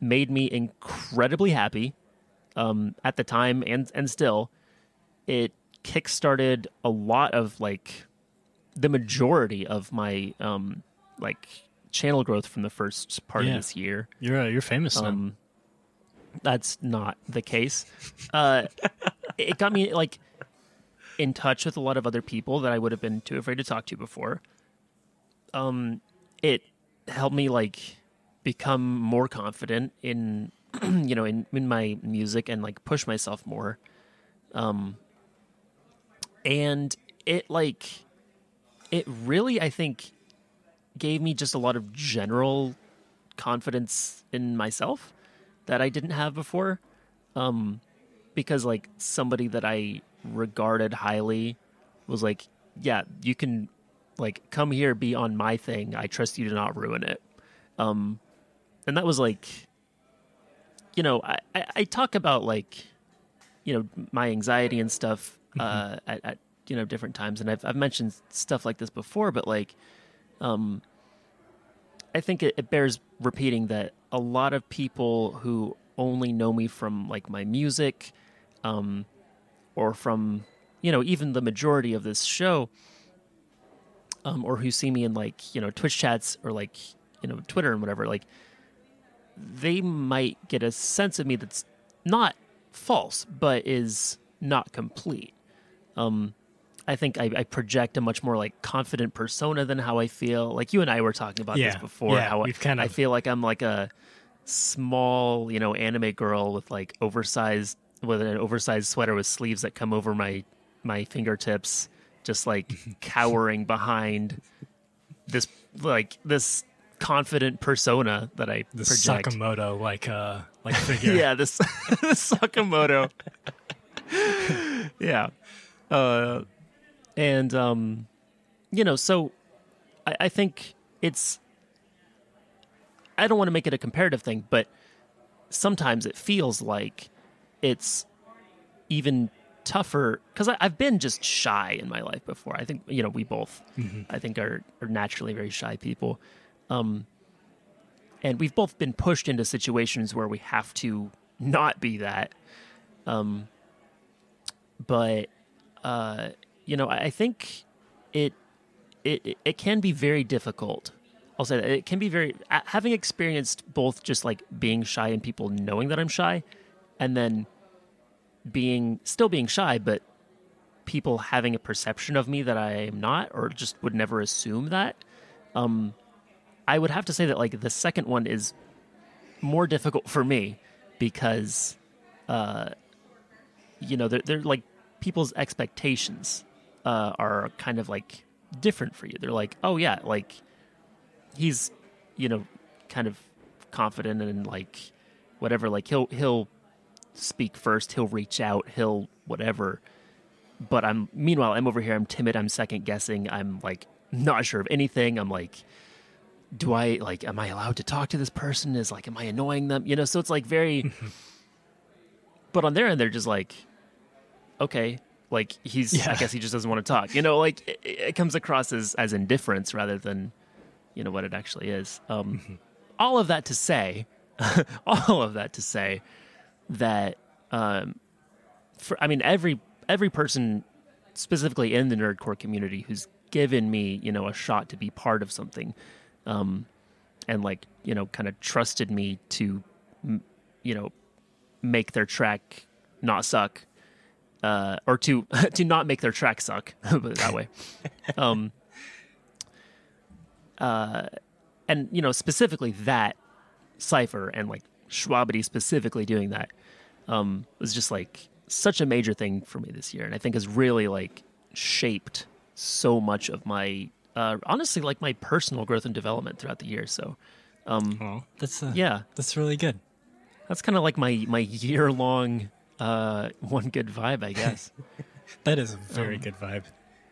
made me incredibly happy um, at the time and and still it kickstarted a lot of like the majority of my um like channel growth from the first part Yeah. of this year You're uh, you're famous now. um, that's not the case. Uh, it got me like in touch with a lot of other people that I would have been too afraid to talk to before. Um, it helped me like become more confident in you know in, in my music and like push myself more. Um, and it like it really I think gave me just a lot of general confidence in myself that I didn't have before. Um, because like somebody that I regarded highly was like, yeah, you can like come here, be on my thing. I trust you to not ruin it. Um, and that was like, you know, I, I, I talk about like, you know, my anxiety and stuff uh, at, at you know different times, and I've I've mentioned stuff like this before, but like, um, I think it, it bears repeating that a lot of people who only know me from like my music, um, or from you know even the majority of this show, um, or who see me in like you know Twitch chats or like you know Twitter and whatever, like they might get a sense of me that's not false, but is not complete. Um, I think I, I project a much more like confident persona than how I feel. Like you and I were talking about this before. yeah, how I- we've kind I feel like I'm like a small, you know, anime girl with like oversized with an oversized sweater with sleeves that come over my my fingertips, just like cowering behind this like this confident persona that I the project. Sakamoto like uh like figure. Yeah, this Sakamoto. yeah. Uh and um you know, so I, I think it's I don't want to make it a comparative thing, but sometimes it feels like it's even tougher because I've been just shy in my life before. I think you know we both, I think are are naturally very shy people, um, and we've both been pushed into situations where we have to not be that. Um, but uh, you know, I think it it it can be very difficult. I'll say that it can be very having experienced both just like being shy and people knowing that I'm shy, and then being still being shy, but people having a perception of me that I am not, or just would never assume that. Um, I would have to say that like the second one is more difficult for me because, uh, you know, they're, they're like people's expectations uh, are kind of like different for you. They're like, oh yeah, like he's, you know, kind of confident and like whatever. Like he'll he'll speak first. He'll reach out. He'll whatever. But I'm meanwhile I'm over here. I'm timid. I'm second guessing. I'm like not sure of anything. I'm like, do I like? Am I allowed to talk to this person? Is like, am I annoying them? You know. So it's like very. but on their end, they're just like, okay, like he's. I guess he just doesn't want to talk. You know, like it, it comes across as as indifference rather than, you know, what it actually is. Um, all of that to say, all of that to say that um, for I mean every every person specifically in the nerdcore community who's given me you know a shot to be part of something um, and like you know kind of trusted me to you know make their track not suck uh, or to to not make their track suck that way um, uh, and you know specifically that cipher and like Shwabadi specifically doing that um, was just like such a major thing for me this year, and I think has really like shaped so much of my uh, honestly like my personal growth and development throughout the year. So Um, Oh, that's uh, yeah, that's really good. that's kind of like my my year long uh, one good vibe, I guess. That is a very Um, good vibe.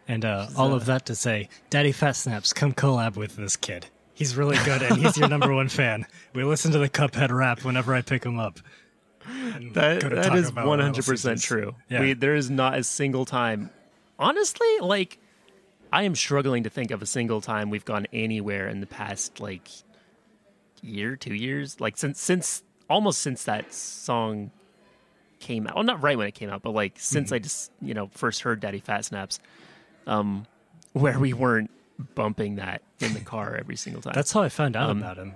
And uh, all of that to say, DaddyPhatSnaps, come collab with this kid. He's really good, and he's your number one fan. We listen to the Cuphead rap whenever I pick him up. That that is one hundred percent true. Yeah. We, there is not a single time. Honestly, like I am struggling to think of a single time we've gone anywhere in the past like year, two years, like since since almost since that song came out. Well, not right when it came out, but like since Mm-hmm. I just you know first heard DaddyPhatSnaps, um, where we weren't bumping that in the car every single time. That's how I found out Um, about him.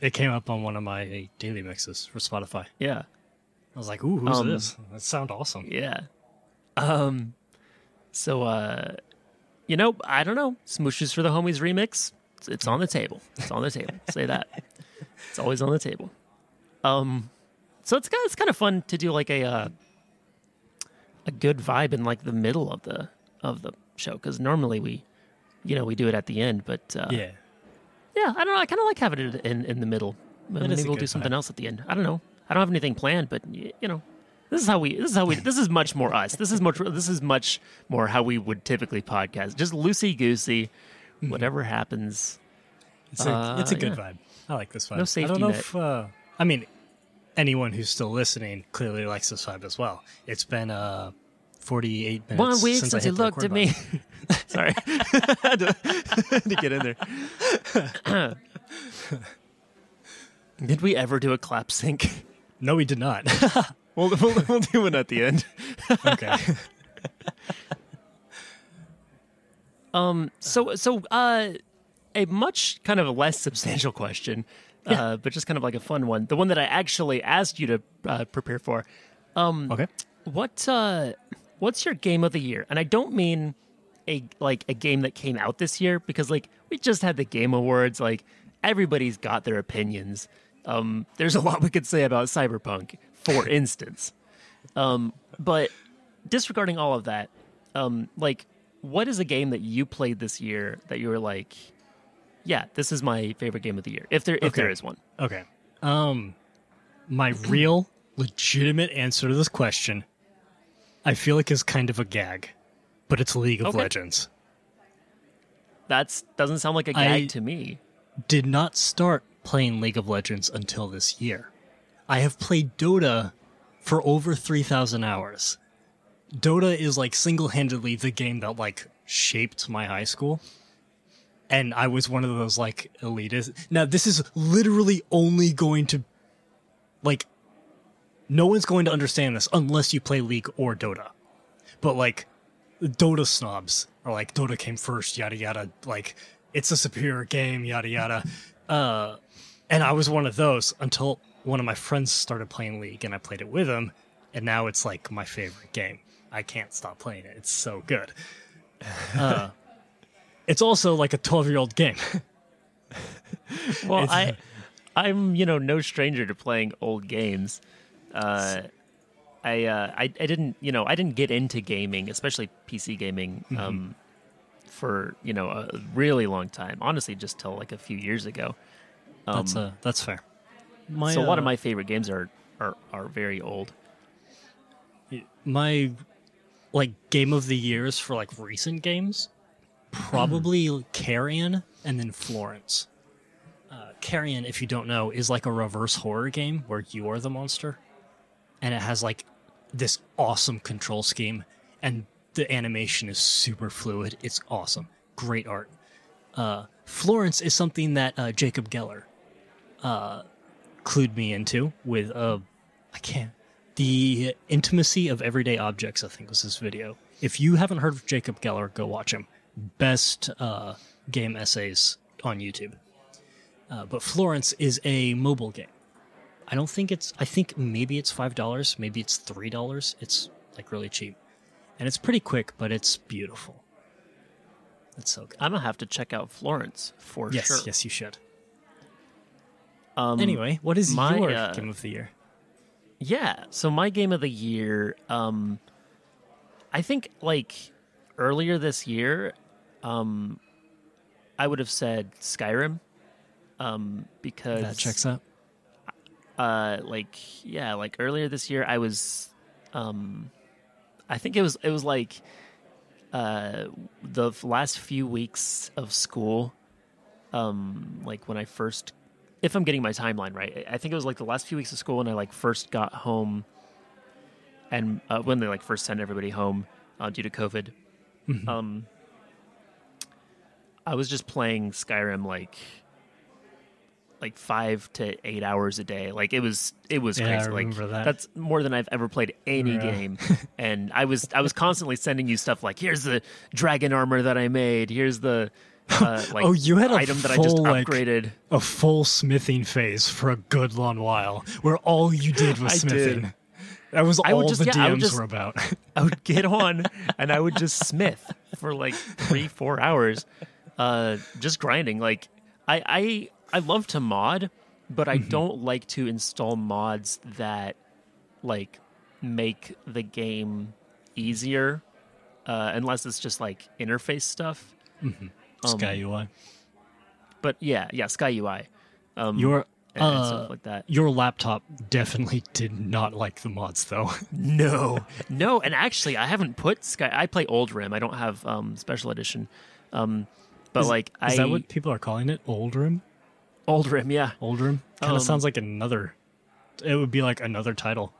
It came up on one of my daily mixes for Spotify. yeah. I was like, "Ooh, who's Um, this? That sounds awesome." Yeah. Um so uh you know, I don't know. Smooshes for the Homies remix. It's, it's on the table. It's on the table. Say that. It's always on the table. Um so it's kind it's kind of fun to do like a uh a good vibe in like the middle of the of the show cuz normally we you know, we do it at the end, but uh Yeah, yeah, I don't know. I kind of like having it in in the middle. Maybe we'll do something vibe. else at the end. I don't know. I don't have anything planned, but you know, this is how we. This is how we. This is much more us. This is much. This is much more how we would typically podcast. Just loosey goosey. Mm-hmm. Whatever happens. it's a it's a Uh, good yeah. vibe. I like this vibe. No I safety don't know net. if uh, I mean anyone who's still listening clearly likes this vibe as well. It's been uh 48 minutes One week since, since you looked at me. Sorry, had to, had to get in there. Did we ever do a clap sync? No, we did not. We'll, we'll, we'll do one at the end. okay. um. So, so uh, a much kind of a less substantial question, uh, but just kind of like a fun one. The one that I actually asked you to uh, prepare for. Okay. What uh, what's your game of the year? And I don't mean a like a game that came out this year because like we just had the Game Awards. Like everybody's got their opinions. Um, there's a lot we could say about Cyberpunk, for instance. Um, but disregarding all of that, um, like, what is a game that you played this year that you were like, yeah, this is my favorite game of the year, if there if there Okay. is one. Okay. Um my real legitimate answer to this question I feel like is kind of a gag, but it's League of Okay. Legends. That's doesn't sound like a gag I- to me. Did not start playing League of Legends until this year. I have played Dota for over 3000 hours. Dota is like single-handedly the game that like shaped my high school. And I was one of those like elitists. Now this is literally only going to like no one's going to understand this unless you play League or Dota. But like Dota snobs are like Dota came first, yada yada. Like it's a superior game, yada yada. Uh, and I was one of those until one of my friends started playing League, and I played it with him, and now it's like my favorite game. I can't stop playing it. It's so good. Uh, it's also like a twelve-year-old game. Well, It's- I, I'm you know no stranger to playing old games. Uh, I, uh, I I didn't you know I didn't get into gaming, especially PC gaming, Mm-hmm. um, for you know a really long time. Honestly, just till like a few years ago. Um, that's uh, that's fair. My, so a lot of uh, my favorite games are are, are very old. my like game of the years for like recent games probably carrion and then florence. Uh, carrion if you don't know is like a reverse horror game where you are the monster and it has like this awesome control scheme and the animation is super fluid. It's awesome. Great art. Uh, florence is something that uh, jacob geller uh, clued me into with uh, i can't the intimacy of everyday objects i think was his video. If you haven't heard of jacob geller go watch him best uh, game essays on youtube. Uh, but florence is a mobile game. I don't think it's i think maybe it's five dollars maybe it's three dollars. It's like really cheap. And it's pretty quick but it's beautiful. It's so good I'm gonna have to check out Florence for yes sure. yes you should. Um, anyway what is my, your uh, game of the year? Yeah. So my game of the year, um, I think like earlier this year, um, I would have said Skyrim. um, because That checks out. uh like yeah like earlier this year i was um i think it was it was like uh the last few weeks of school um like when i first if i'm getting my timeline right i think it was like the last few weeks of school when i like first got home and uh, when they like first sent everybody home uh, due to covid um i was just playing skyrim like like five to eight hours a day. Like it was, it was Yeah, I crazy. like that. that's more than I've ever played any Yeah. game. and I was, I was constantly sending you stuff like, here's the dragon armor that I made. Here's the uh, like Oh, you had a item that I just full, like- upgraded. A full smithing phase for a good long while, where all you did was smithing. did. That was all just- the yeah, DMs just- were about. I would get on and I would just smith for like three, four hours, uh, just grinding. Like I, I, I love to mod, but I don't like to install mods that like make the game easier, uh, unless it's just like interface stuff. Um, Sky UI. But yeah, yeah, Sky UI, um, Your and, and uh, stuff like that. your laptop definitely did not like the mods, though. No, no, and actually, I haven't put Sky. I play Old Rim. I don't have um, Special Edition, um, but Is- like Is I that what people are calling it? Old Rim? Old Rim, yeah. Old Rim? Kind Um, of sounds like another. It would be like another title.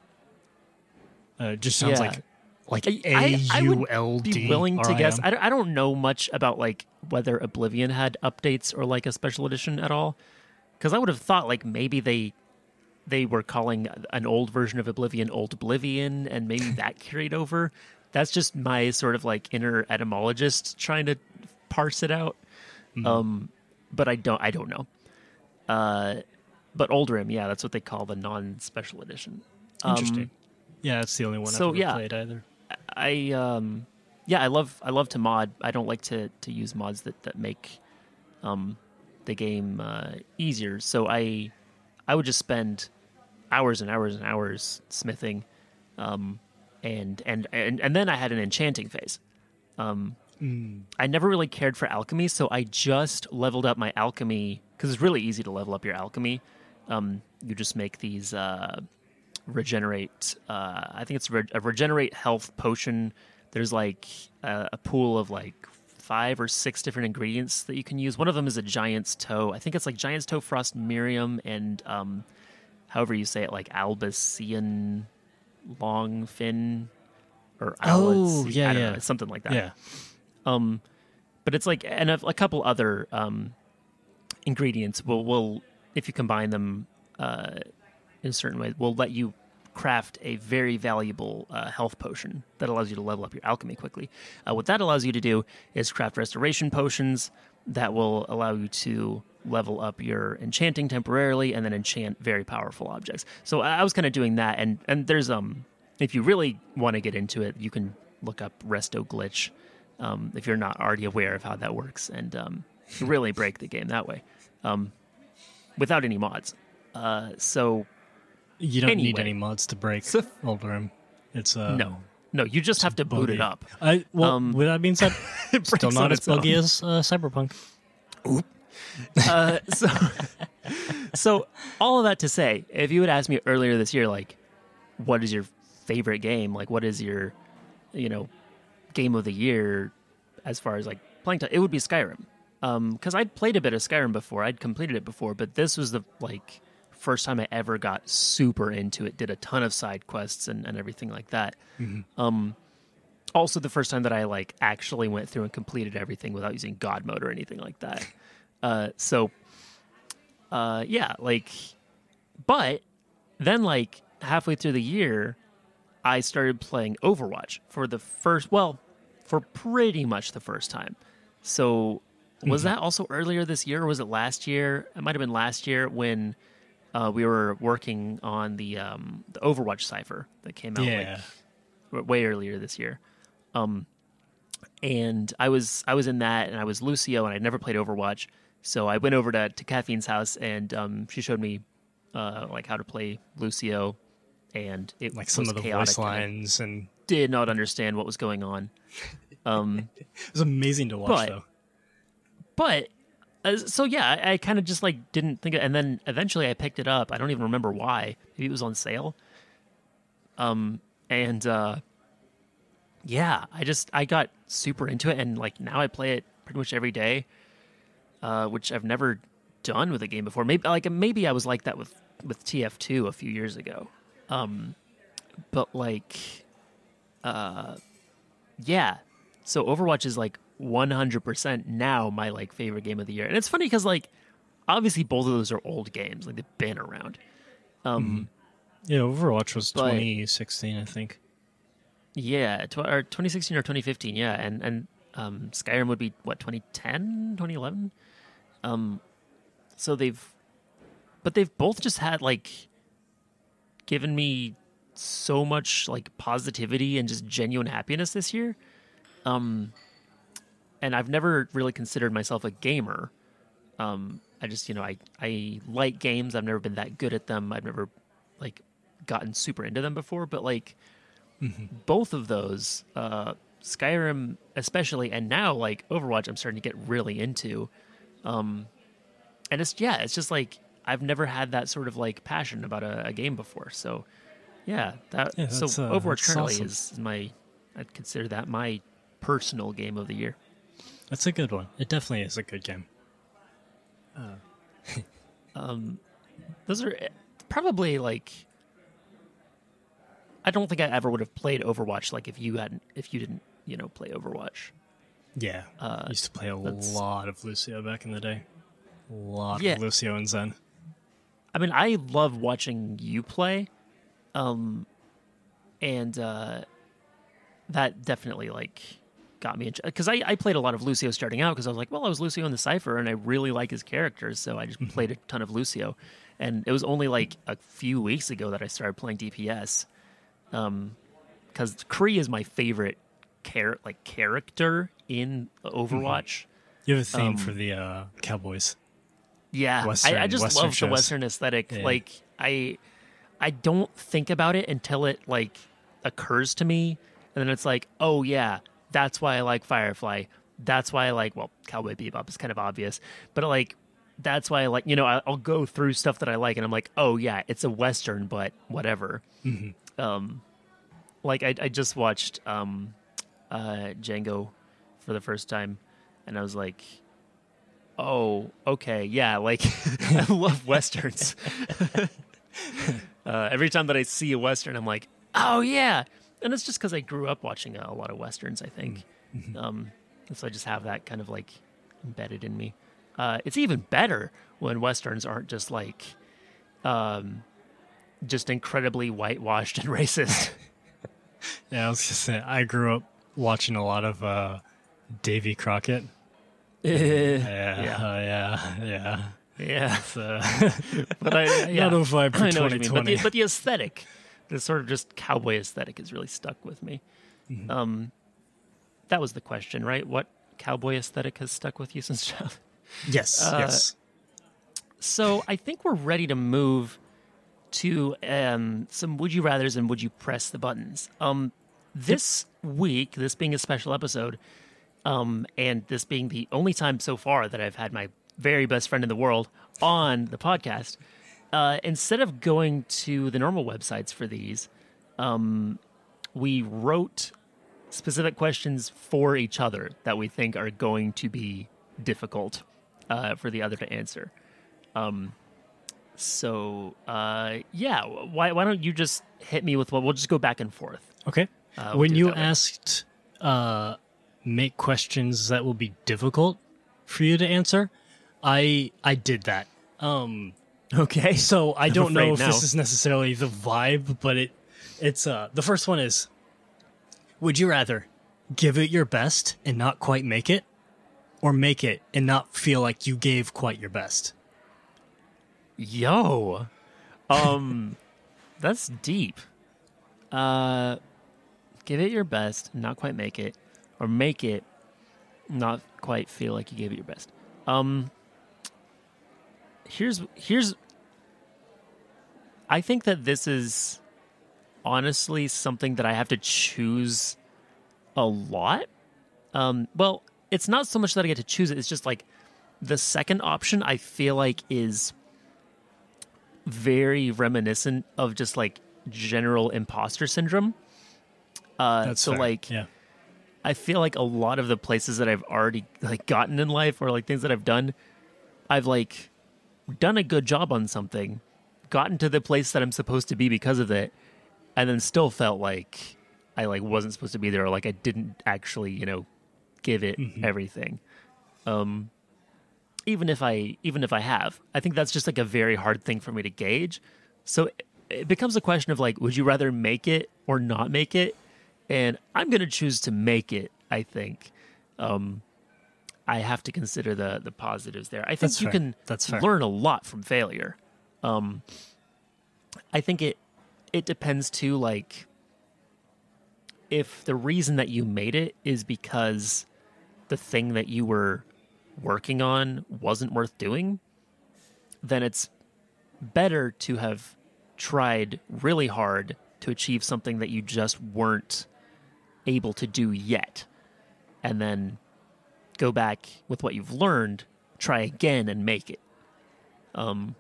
Uh, it just sounds Yeah. like like A U L D. Be willing to guess. I don't, I don't know much about like whether Oblivion had updates or like a Special Edition at all, because I would have thought like maybe they they were calling an old version of Oblivion Old Oblivion, and maybe that carried over. That's just my sort of like inner etymologist trying to parse it out. Mm-hmm. Um, but I don't. I don't know. Uh, but Old Rim, yeah, that's what they call the non-special edition. Um, Interesting. yeah, that's the only one so, I've ever yeah. played either. I um yeah, I love I love to mod. I don't like to to use mods that that make um the game uh, easier. So I I would just spend hours and hours and hours smithing um and and and, and then I had an enchanting phase. Um I never really cared for alchemy, so I just leveled up my alchemy because it's really easy to level up your alchemy. Um, you just make these uh, regenerate. Uh, I think it's re- a regenerate health potion. There's like a, a pool of like five or six different ingredients that you can use. One of them is a giant's toe. I think it's like giant's toe, frost mirriam, and um, however you say it, like albacean long fin or Oh, yeah, I don't yeah. know, something like that Yeah. Um but it's like and a, a couple other um ingredients will will if you combine them uh in a certain way will let you craft a very valuable uh, health potion that allows you to level up your alchemy quickly. Uh, what that allows you to do is craft restoration potions that will allow you to level up your enchanting temporarily and then enchant very powerful objects. So i was kind of doing that and and there's um if you really want to get into it you can look up resto glitch um, if you're not already aware of how that works and um, really break the game that way um, without any mods. Uh, so You don't need any mods to break So- Old Rim. It's uh, no, no, you just have to boot buggy. it up. I, well, Um, with that being said, It still not as its own. buggy as uh, Cyberpunk. Uh, so, so all of that to say, if you had asked me earlier this year, like, what is your favorite game? Like, what is your, you know, game of the year as far as like playing time? It would be Skyrim. Um, because I'd played a bit of Skyrim before, I'd completed it before, but this was the like first time I ever got super into it. Did a ton of side quests and, and everything like that. Um, also the first time that I like actually went through and completed everything without using God mode or anything like that. Uh, so, uh, yeah, like, but then like halfway through the year, I started playing Overwatch for the first, well, for pretty much the first time. So, was that also earlier this year or was it last year? It might have been last year when uh, we were working on the um, the Overwatch cipher that came out Yeah. like way earlier this year. Um, and I was I was in that, and I was Lucio, and I'd never played Overwatch, so I went over to to Caffeine's house, and um, she showed me uh, like how to play Lucio, and it Like some of the chaotic, voice and lines, and did not understand what was going on. Um, it was amazing to watch, But- though. but Uh, so yeah, I, I kind of just like didn't think, of, and then eventually I picked it up. I don't even remember why. Maybe it was on sale. Um, and uh, yeah, I just I got super into it, and like now I play it pretty much every day, uh, which I've never done with a game before. Maybe like maybe I was like that with with TF2 a few years ago. Um, but like, uh, yeah. So Overwatch is like 100% now my like favorite game of the year. And it's funny because like obviously both of those are old games, like they've been around. Um Yeah, Overwatch was But- 2016, I think. yeah, tw- or 2016 or 2015, yeah. And and um Skyrim would be what 2010, 2011. Um so they've but they've both just had like given me so much like positivity and just genuine happiness this year. Um and I've never really considered myself a gamer. Um, I just, you know, I I like games. I've never been that good at them. I've never like gotten super into them before. But like both of those, uh, Skyrim especially, and now like Overwatch, I'm starting to get really into. Um, and it's yeah, it's just like I've never had that sort of like passion about a, a game before. So yeah, that Yeah, so uh, Overwatch currently awesome. is my I'd consider that my personal game of the year. That's a good one. It definitely is a good game. Those are eh, probably like. I don't think I ever would have played Overwatch like if you hadn't if you didn't you know play Overwatch. Yeah. Uh, I used to play a lot of Lucio back in the day. A lot Yeah. of Lucio and Zen. I mean, I love watching you play, um, and uh, that definitely like got me because I, I played a lot of Lucio starting out because I was like, well, I was Lucio in the Cipher and I really like his characters, so I just played a ton of Lucio, and it was only like a few weeks ago that I started playing DPS, um, because Kree is my favorite char- like character in Overwatch. You have a theme Um, for the uh, Cowboys. Yeah, Western- I, I just Western love the. Western aesthetic. Yeah. Like I, I don't think about it until it like occurs to me, and then it's like, oh yeah, that's why I like Firefly. That's why I like well, Cowboy Bebop is kind of obvious, but like that's why I like you know I, I'll go through stuff that I like, and I'm like, oh yeah, it's a Western, but whatever. Um, like I, I just watched um, uh, Django for the first time, and I was like, oh, okay, yeah, like I love westerns. uh, every time that I see a western, I'm like, oh yeah, and it's just because I grew up watching a, a lot of westerns. I think, um, so I just have that kind of like embedded in me. Uh, it's even better when westerns aren't just like, um, just incredibly whitewashed and racist. Yeah, I was gonna say I grew up watching a lot of uh, Davy Crockett. Yeah, Yeah. yeah, yeah, yeah. yeah, So, but I yeah. Not vibe for I know what you mean, but 2020. the, but the aesthetic, the sort of just cowboy aesthetic, is really stuck with me. Mm-hmm. Um, that was the question, right? What cowboy aesthetic has stuck with you since childhood? yes, Uh, yes. So I think we're ready to move to um, some would you rather's and would you press the buttons. Um, this week, this being a special episode, um, and this being the only time so far that I've had my very best friend in the world on the podcast, uh, instead of going to the normal websites for these, um, we wrote specific questions for each other that we think are going to be difficult uh, for the other to answer. Um, so uh, yeah, why why don't you just hit me with what? We'll just go back and forth. Okay. uh, we'll when you asked, uh, make questions that will be difficult for you to answer, I I did that. Um, Okay. so I don't know if now. this is necessarily the vibe, but it it's uh the first one is would you rather give it your best and not quite make it or make it and not feel like you gave quite your best? Yo, um, that's deep. Uh, give it your best, not quite make it, or make it, not quite feel like you gave it your best. Um, here's here's. I think that this is honestly something that I have to choose a lot. Um, well, it's not so much that I get to choose it; it's just like the second option I feel like is very reminiscent of just like general imposter syndrome. Uh, That's so fair. like yeah. I feel like a lot of the places that I've already like gotten in life or like things that I've done, I've like done a good job on something, gotten to the place that I'm supposed to be because of it, and then still felt like I like wasn't supposed to be there or like I didn't actually, you know, give it everything. Um even if I even if I have. I think that's just like a very hard thing for me to gauge. So it- it becomes a question of like would you rather make it or not make it? And I'm going to choose to make it, I think. Um I have to consider the the positives there. I think That's you fair. can That's fair. learn a lot from failure. Um I think it it depends too like if the reason that you made it is because the thing that you were working on wasn't worth doing, then it's better to have tried really hard to achieve something that you just weren't able to do yet. And then go back with what you've learned, try again and make it. Um,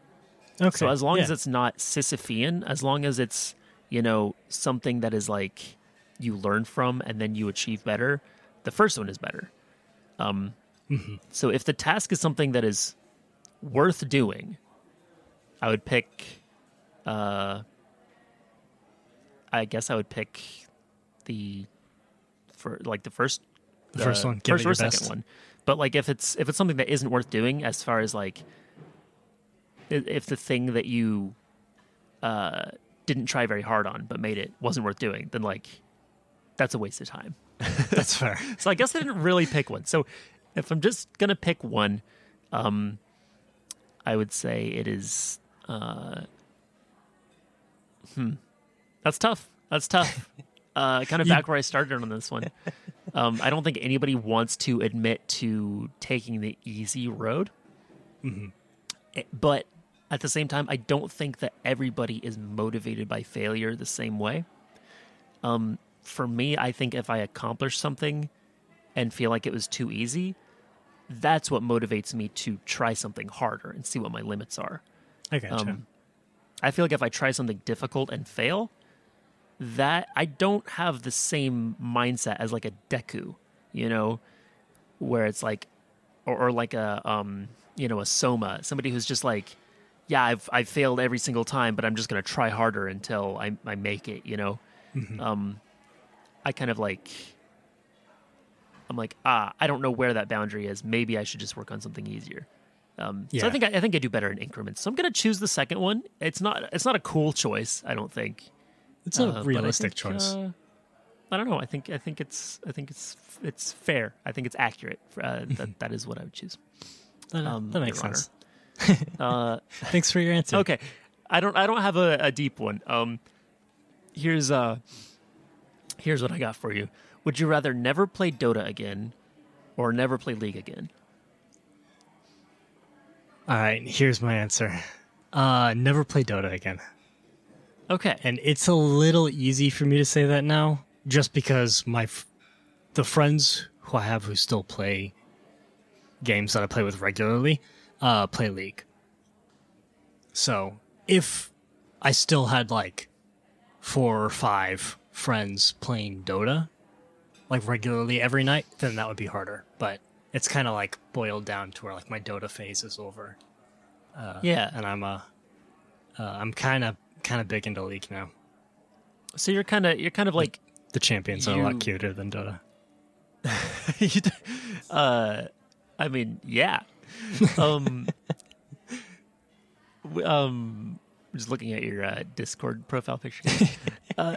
Okay. so as long as it's not Sisyphean, as long as it's you know something that is like you learn from and then you achieve better, the first one is better. Um, Mm-hmm. So if the task is something that is worth doing, I would pick. Uh, I guess I would pick the for like the first The first one, give first or second one. But like if it's if it's something that isn't worth doing, as far as like if the thing that you uh, didn't try very hard on but made it wasn't worth doing, then like that's a waste of time. that's fair. So I guess I didn't really pick one. So if I'm just gonna pick one, um, I would say it is. Uh, hmm, that's tough. That's tough. Uh, kind of back where I started on this one. Um, I don't think anybody wants to admit to taking the easy road, Eh, but at the same time, I don't think that everybody is motivated by failure the same way Um, for me, I think if I accomplish something and feel like it was too easy, that's what motivates me to try something harder and see what my limits are. I gotcha. Um, I feel like if I try something difficult and fail, that I don't have the same mindset as like a Deku, you know, where it's like, or, or like a, um, you know, a Soma, somebody who's just like, yeah, I've I've failed every single time, but I'm just gonna try harder until I I make it, you know. Um, I kind of like, I'm like, ah, I don't know where that boundary is. Maybe I should just work on something easier. Um, So I think I, I think I do better in increments. So I'm gonna choose the second one. It's not it's not a cool choice. I don't think. It's a Uh, realistic think, choice. uh, I don't know. I think I think it's I think it's it's fair. I think it's accurate. Uh, that that is what I would choose. that, um, that makes sense. Uh, Thanks for your answer. okay, I don't I don't have a, a deep one. Um, here's uh here's what I got for you. Would you rather never play Dota again, or never play League again? All right, here's my answer. Uh, never play Dota again. Okay. And it's a little easy for me to say that now, just because my f- the friends who I have who still play games that I play with regularly uh, play League. So if I still had like four or five friends playing Dota, like regularly every night, then that would be harder. But it's kind of like boiled down to where like my Dota phase is over, yeah. and I'm uh, uh I'm kind of kind of big into League now. So you're kind of you're kind of like The champions are a lot cuter than Dota. You uh, I mean, yeah. Um, um, just looking at your uh, Discord profile picture. uh,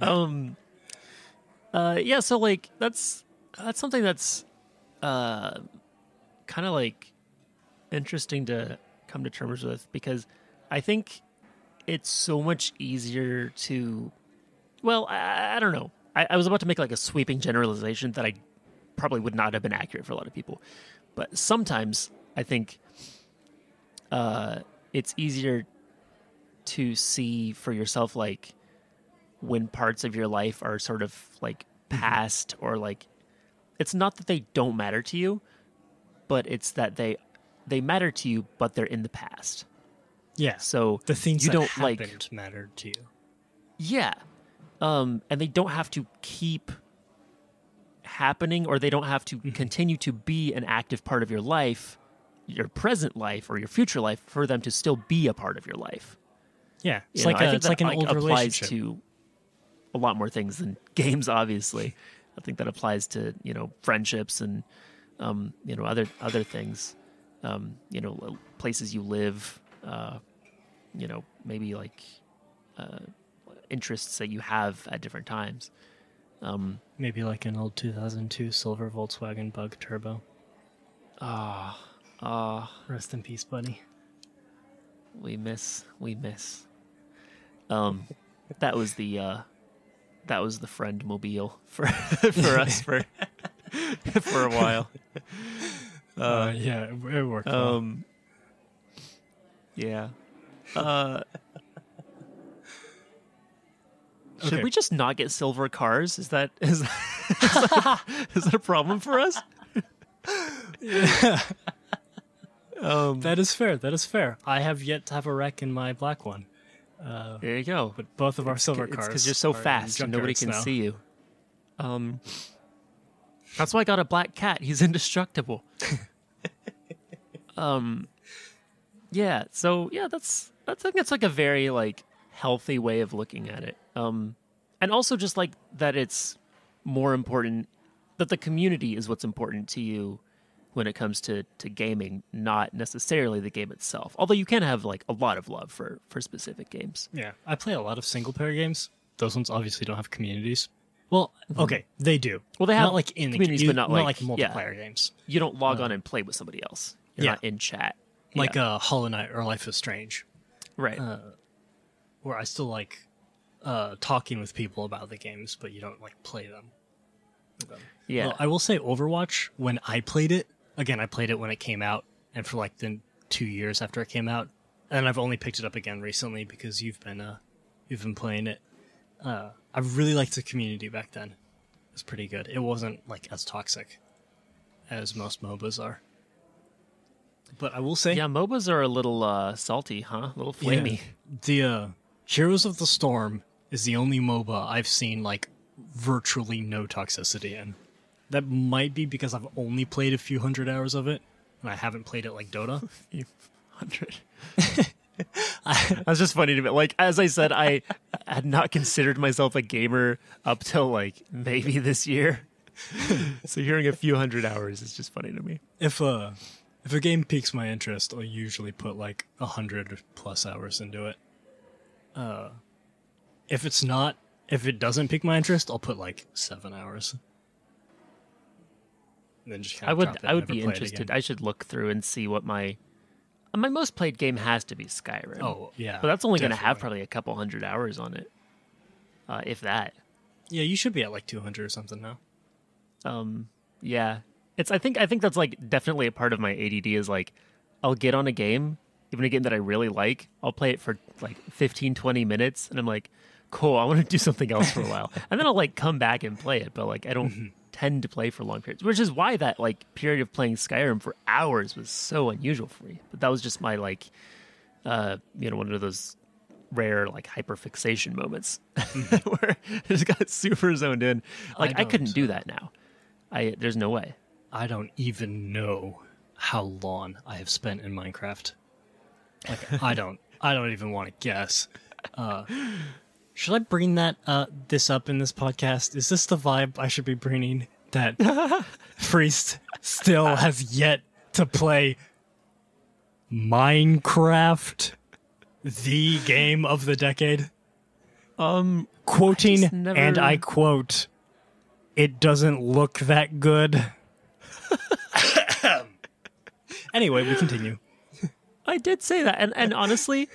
um, uh, yeah. So like that's that's something that's uh, kind of like interesting to come to terms with because I think it's so much easier to well, I, I don't know. I, I was about to make like a sweeping generalization that I probably would not have been accurate for a lot of people, but sometimes I think uh, it's easier to see for yourself like when parts of your life are sort of like past or like it's not that they don't matter to you, but it's that they they matter to you, but they're in the past. Yeah. So the things you that don't like mattered to you. Yeah. Um, and they don't have to keep happening or they don't have to continue to be an active part of your life, your present life or your future life for them to still be a part of your life. Yeah. It's You like know, I a, think it's that, like an old applies relationship. to a lot more things than games obviously. I think that applies to, you know, friendships and um, you know, other other things. Um, you know, places you live, uh, you know, maybe like uh, interests that you have at different times. Um, Maybe like an old 2002 silver Volkswagen Bug Turbo. ah, ah, Rest in peace, buddy. we miss, we miss. Um, that was the uh, that was the friend mobile for for us for for a while. Uh, yeah, it, it worked. well. Um, yeah. Uh, should we just not get silver cars? Is that is that, is that, is that a problem for us? yeah. Um, That is fair. That is fair. I have yet to have a wreck in my black one, there you go. but both of our silver it's cars. because you're so fast and nobody can now. see you. Um, that's why I got a black cat. He's indestructible. um, yeah. So yeah, that's that's I think it's like a very like healthy way of looking at it. Um, and also just like that it's more important that the community is what's important to you when it comes to to gaming, not necessarily the game itself. Although you can have like a lot of love for for specific games. Yeah, I play a lot of single player games. Those ones obviously don't have communities. Well, okay, they do. Mm-hmm. Well, they have not like in the communities, you- but not like- like yeah. multiplayer games, you don't log on and play with somebody else. You're Yeah. not in chat. like Yeah. uh, Hollow Knight or Life is Strange, right. Uh, where I still like uh, talking with people about the games, but you don't like play them. yeah. Well, I will say Overwatch, when I played it, again, I played it when it came out and for like the two years after it came out. And I've only picked it up again recently because you've been uh you've been playing it. Uh I really liked the community back then. It was pretty good. It wasn't like as toxic as most MOBAs are. But I will say yeah, MOBAs are a little uh, salty, huh? A little yeah, the uh Heroes of the Storm is the only MOBA I've seen like virtually no toxicity in. That might be because I've only played a few hundred hours of it, and I haven't played it like Dota. Hundred. That's just funny to me. Like as I said, I had not considered myself a gamer up till like maybe this year. so hearing a few hundred hours is just funny to me. if uh if a game piques my interest, I'll usually put like a hundred plus hours into it. Uh, if it's not, if it doesn't pique my interest, I'll put like seven hours. And then just I would I would be interested. I should look through and see what my my most played game has to be Skyrim. Oh yeah, but that's only going to have probably a couple hundred hours on it, uh, if that. Yeah, you should be at like two hundred or something now. um yeah it's i think i think that's like definitely a part of my add is like i'll get on a game even a game that i really like i'll play it for like 15 20 minutes and i'm like cool i want to do something else for a while and then i'll like come back and play it but like i don't tend to play for long periods which is why that like period of playing skyrim for hours was so unusual for me but that was just my like uh you know one of those rare like hyperfixation moments where I just got super zoned in like I, couldn't don't, do that now I there's no way. I don't even know how long I have spent in Minecraft. Like I don't I don't even want to guess. Uh should I bring that uh this up in this podcast? Is this the vibe I should be bringing that Freeced still has yet to play Minecraft the game of the decade? Um, Quoting just never- and I quote it doesn't look that good. anyway, we continue. I did say that, and and honestly,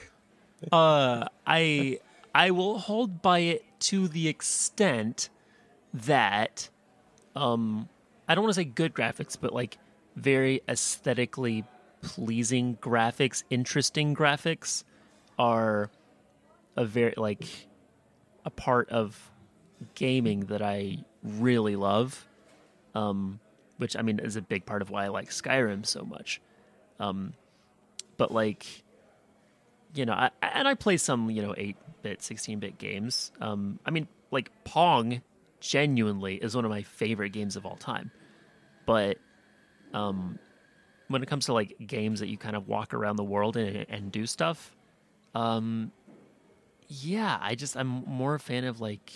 uh, I I will hold by it to the extent that, um, I don't want to say good graphics, but like very aesthetically pleasing graphics, interesting graphics, are a very like a part of gaming that I really love. um, which I mean is a big part of why I like Skyrim so much. Um, but like, you know, I, and I play some you know eight bit, sixteen bit games. Um, I mean, like Pong, genuinely is one of my favorite games of all time. But um, when it comes to like games that you kind of walk around the world and, and do stuff, um, yeah, I just I'm more a fan of like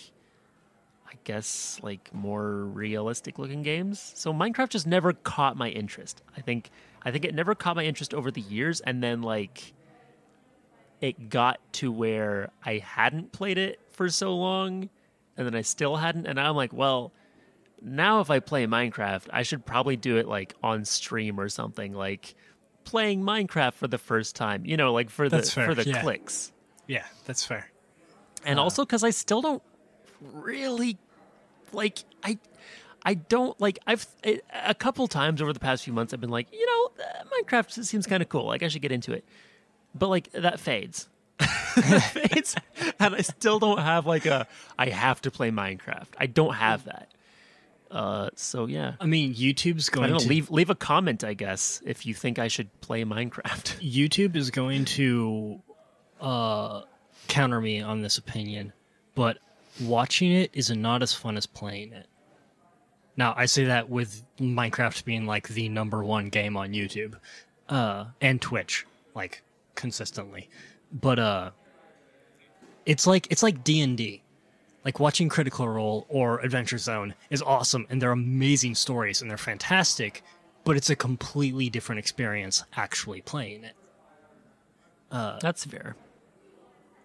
I guess like more realistic looking games. So Minecraft just never caught my interest. I think I think it never caught my interest over the years and then like it got to where I hadn't played it for so long and then I still hadn't and I'm like, well, now if I play Minecraft, I should probably do it like on stream or something like playing Minecraft for the first time, you know, like for the for the yeah. clicks Yeah, that's fair. and also because I still don't really like I I don't like I've it, a couple times over the past few months I've been like you know uh, Minecraft seems kind of cool like I should get into it but like that fades. Fades. And I still don't have like a I have to play Minecraft. I don't have that. Uh so yeah. I mean, YouTube's I going don't know to leave leave a comment I guess if you think I should play Minecraft. YouTube is going to uh, counter me on this opinion, but watching it is not as fun as playing it. Now, I say that with Minecraft being like the number one game on YouTube uh, and Twitch, like consistently, but uh, it's like it's like D and D. Like watching Critical Role or Adventure Zone is awesome, and they're amazing stories and they're fantastic, but it's a completely different experience actually playing it that's fair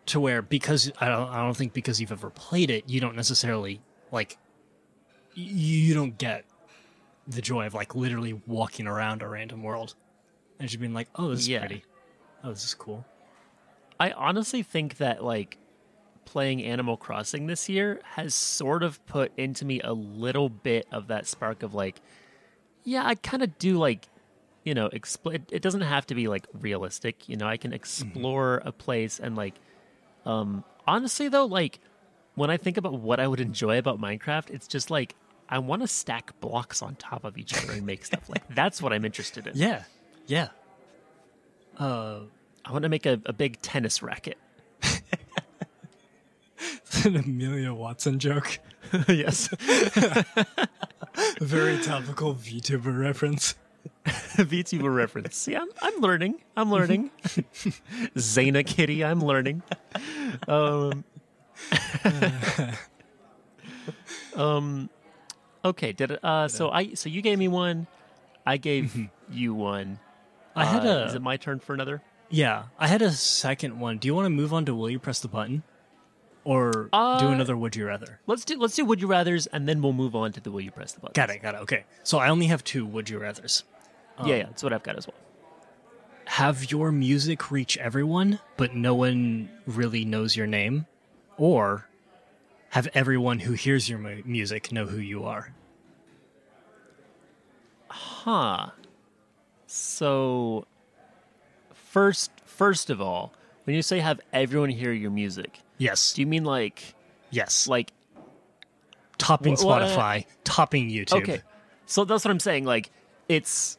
to where because I don't I don't think because you've ever played it, you don't necessarily like you don't get the joy of like literally walking around a random world and just being like, "Oh, this is Yeah. pretty. Oh, this is cool." I honestly think that like playing Animal Crossing this year has sort of put into me a little bit of that spark of like, yeah, I kind of do like, you know, expl- it, it doesn't have to be like realistic. You know, I can explore a place and like, um, honestly though, like when I think about what I would enjoy about Minecraft, it's just like I want to stack blocks on top of each other and make stuff. Like that's what I'm interested in. Yeah. Yeah. Uh I want to make a, a big tennis racket. It's an Amelia Watson joke. yes. Very topical VTuber reference. VTuber reference. See, I'm, I'm learning. I'm learning. Zana Kitty, I'm learning. Um, um, okay. Did it, uh, so I so you gave me one. I gave you one. I had Uh, a Is it my turn for another? Yeah, I had a second one. Do you want to move on to will you press the button? Or do Uh, another would you rather? Let's do let's do would you rather's and then we'll move on to the will you press the button. Got it, got it. Okay. So I only have two would you rathers. yeah, yeah, that's what I've got as well. Have your music reach everyone, but no one really knows your name? Or have everyone who hears your mu- music know who you are? Huh. So first first of all, when you say have everyone hear your music, Yes. do you mean like yes. like topping Wha- wha- uh, Spotify, topping YouTube. okay. So that's what I'm saying like it's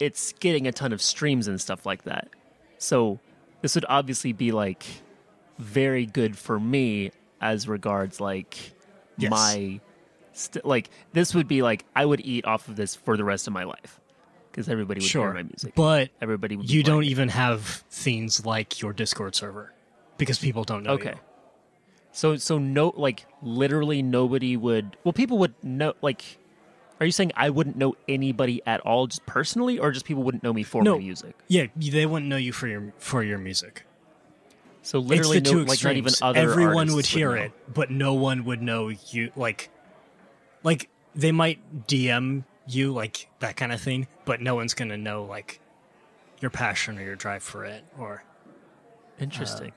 it's getting a ton of streams and stuff like that. So this would obviously be like very good for me as regards like Yes. my st- like this would be like I would eat off of this for the rest of my life because everybody would Sure. hear my music. But everybody would you don't it. even have things like your Discord server because people don't know Okay. you. So so no like literally nobody would well people would know like are you saying I wouldn't know anybody at all just personally or just people wouldn't know me for No. my music? Yeah, they wouldn't know you for your for your music. So literally no like not even other Everyone would hear know. it, but no one would know you. Like, like they might DM you like that kind of thing, but no one's gonna know like your passion or your drive for it or Interesting.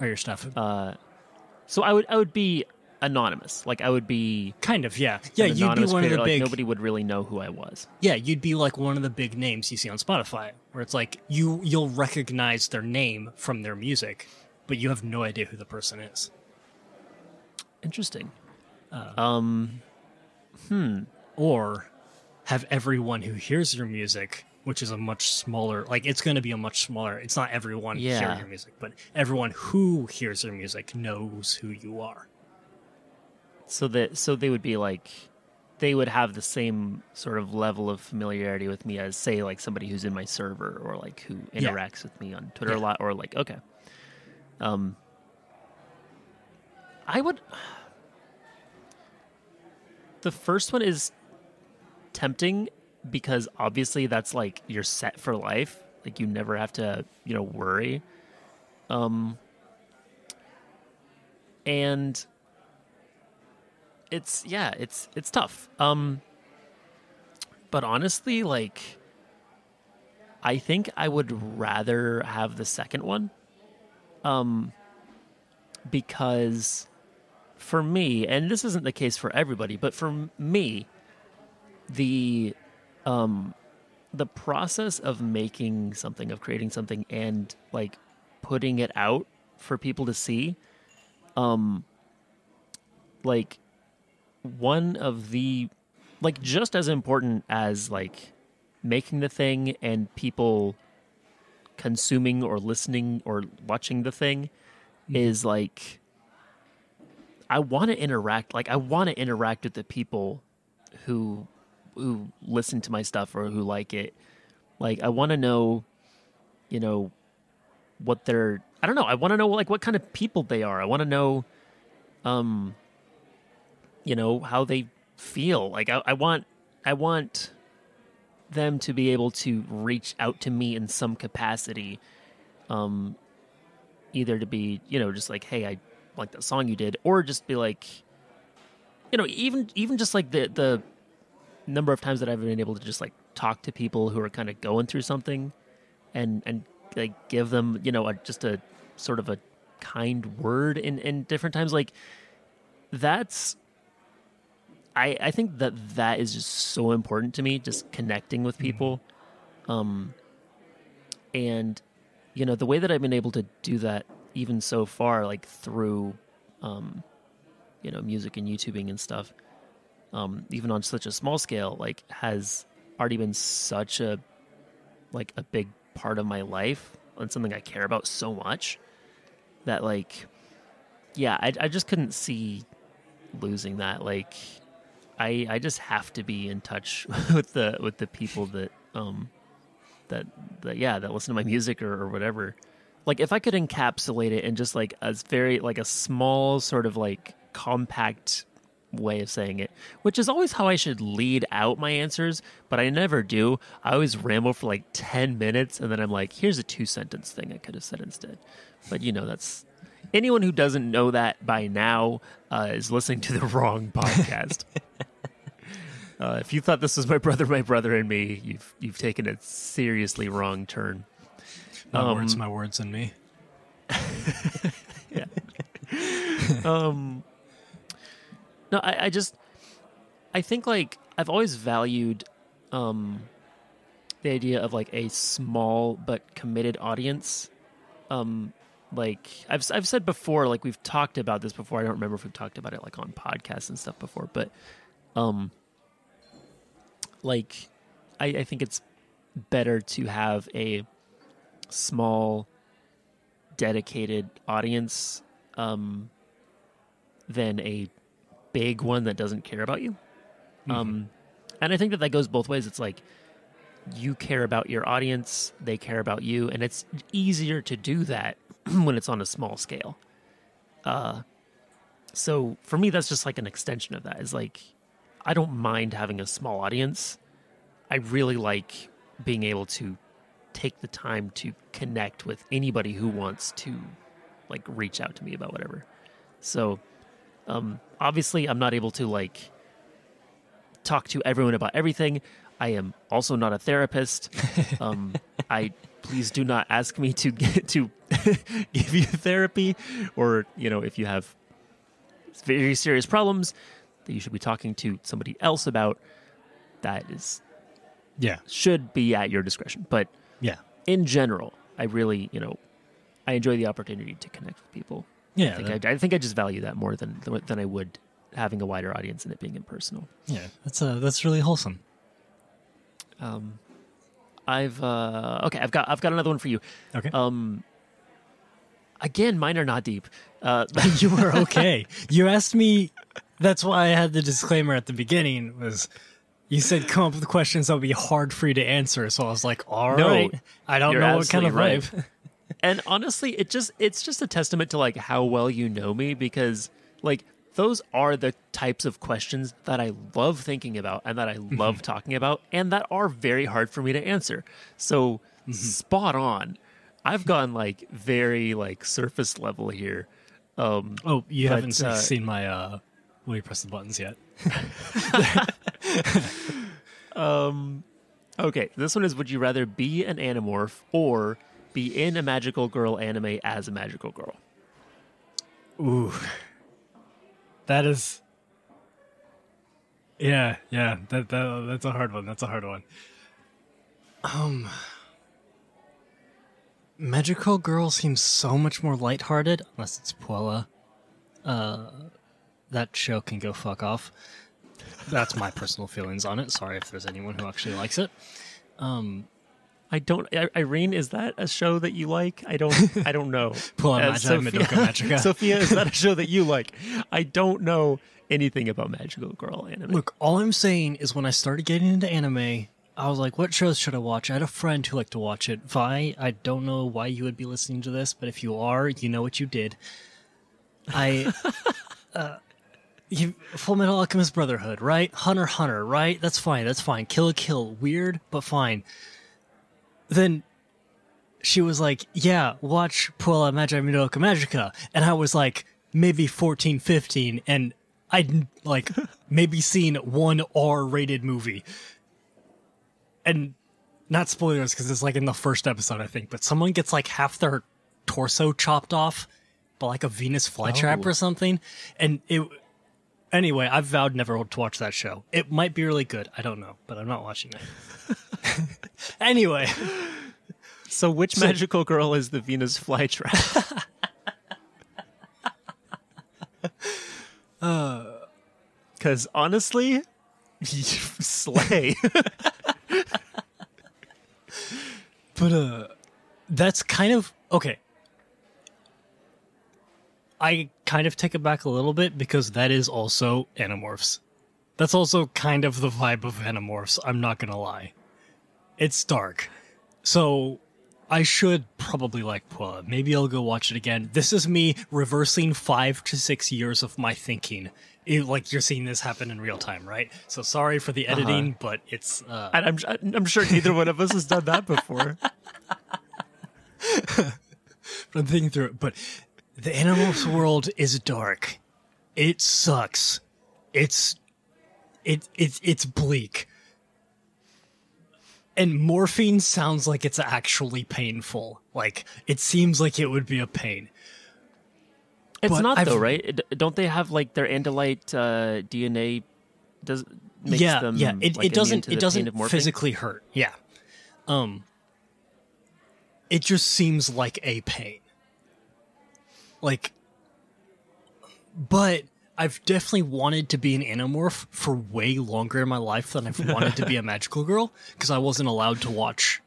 or your stuff. Uh, so I would I would be anonymous. Like I would be kind of, yeah, yeah. You'd be one of the like big. nobody would really know who I was. Yeah, you'd be like one of the big names you see on Spotify, where it's like you you'll recognize their name from their music, but you have no idea who the person is. Interesting. Uh, Um hmm. Or have everyone who hears your music, which is a much smaller, like it's going to be a much smaller. It's not everyone Yeah. hearing your music, but everyone who hears your music knows who you are. So that so they would be like they would have the same sort of level of familiarity with me as say like somebody who's in my server or like who Yeah. interacts with me on Twitter a lot or like okay. Um I would The first one is tempting because obviously that's like you're set for life. Like you never have to, you know, worry. Um and it's yeah, it's it's tough. Um but honestly, like I think I would rather have the second one. Um because for me, and this isn't the case for everybody, but for me, the um the process of making something, of creating something and like putting it out for people to see, um like one of the like just as important as like making the thing and people consuming or listening or watching the thing is like I want to interact like I want to interact with the people who who listen to my stuff or who like it. Like I want to know you know what they're I don't know, I want to know like what kind of people they are. I want to know um you know how they feel. Like I, I want I want them to be able to reach out to me in some capacity um either to be you know just like hey i like that song you did or just be like you know even even just like the the number of times that i've been able to just like talk to people who are kind of going through something and and like give them you know a, just a sort of a kind word in in different times like that's I, I think that that is just so important to me, just connecting with people. Um, and, you know, the way that I've been able to do that even so far, like through, um, you know, music and YouTubing and stuff, um, even on such a small scale, like has already been such a, like a big part of my life and something I care about so much that like, yeah, I, I just couldn't see losing that. Like, I I just have to be in touch with the with the people that um that that yeah that listen to my music or, or whatever. Like if I could encapsulate it in just like a very like a small sort of like compact way of saying it, which is always how I should lead out my answers, but I never do. I always ramble for like 10 minutes and then I'm like, here's a two sentence thing I could have said instead. But you know, that's anyone who doesn't know that by now uh, is listening to the wrong podcast. Uh, if you thought this was my brother, my brother, and me, you've you've taken a seriously wrong turn. My Um, words, my words, and me. Yeah. um, no, I, I just I think like I've always valued um, the idea of like a small but committed audience. Um, like I've I've said before, like we've talked about this before. I don't remember if we've talked about it like on podcasts and stuff before, but um, like I, I think it's better to have a small dedicated audience um, than a big one that doesn't care about you. Um, and I think that that goes both ways. It's like you care about your audience, they care about you, and it's easier to do that when it's on a small scale. Uh, so for me, that's just like an extension of that. Is like I don't mind having a small audience. I really like being able to take the time to connect with anybody who wants to like reach out to me about whatever. So um obviously I'm not able to like talk to everyone about everything. I am also not a therapist. Um I please do not ask me to get to give you therapy or, you know, if you have very serious problems that you should be talking to somebody else about that is Yeah, should be at your discretion. But yeah, in general, I really, you know, I enjoy the opportunity to connect with people. Yeah. I think that- I, I think I just value that more than than I would having a wider audience and it being impersonal. yeah, that's uh, that's really wholesome. Um, I've uh, okay. I've got I've got another one for you. Okay. Um, again, mine are not deep. Uh, you were okay. You asked me. That's why I had the disclaimer at the beginning. Was you said come up with questions that would be hard for you to answer? So I was like, all No, right. I don't know what kind of absolutely vibe. and honestly, it just it's just a testament to like how well you know me because like those are the types of questions that I love thinking about and that I love talking about and that are very hard for me to answer. So spot on. I've gone like very like surface level here. Um Oh, you But, haven't uh, seen my uh, will you press the buttons yet? Um okay, this one is would you rather be an animorph or be in a magical girl anime as a magical girl? Ooh, that is. Yeah, yeah. That, that that's a hard one. That's a hard one. Um, Magical Girl seems so much more lighthearted, unless it's Puella. Uh, that show can go fuck off. That's my personal feelings on it. Sorry if there's anyone who actually likes it. I don't. Irene, is that a show that you like? I don't. I don't know. Pull out Uh, Magi Madoka Magica. Sophia, is that a show that you like? I don't know anything about Magical Girl anime. Look, all I'm saying is when I started getting into anime, I was like, what shows should I watch? I had a friend who liked to watch it. Vi, I don't know why you would be listening to this, but if you are, you know what you did. I. uh, you, Full Metal Alchemist Brotherhood, right? Hunter Hunter, right? That's fine. That's fine. Kill la Kill, weird, but fine. Then she was like, yeah, watch Puella Magi Madoka Magica. And I was like, maybe 14, 15. And I'd like maybe seen one R rated movie. And not spoilers because it's like in the first episode, I think, but someone gets like half their torso chopped off by like a Venus flytrap Oh. or something. And it, anyway, I've vowed never to watch that show. It might be really good. I don't know, but I'm not watching it. anyway. so, which Magical Girl is the Venus flytrap? Because honestly, slay. But uh that's kind of okay. I kind of take it back a little bit because that is also Animorphs. That's also kind of the vibe of Animorphs, I'm not gonna lie. It's dark. So I should probably like Puella. Maybe I'll go watch it again. This is me reversing five to six years of my thinking. It- like you're seeing this happen in real time, right? So sorry for the editing, but it's uh and I'm, I'm sure neither one of us has done that before. but I'm thinking through it, but the Animorphs world is dark. It sucks. It's it it's it's bleak. And morphing sounds like it's actually painful. Like it seems like it would be a pain. It's But not I've- though, right? Don't they have like their andalite uh, DNA? Does makes yeah, them yeah. It, like, it doesn't it doesn't physically hurt. Yeah. Um it just seems like a pain. Like but I've definitely wanted to be an animorph for way longer in my life than I've wanted to be a magical girl because I wasn't allowed to watch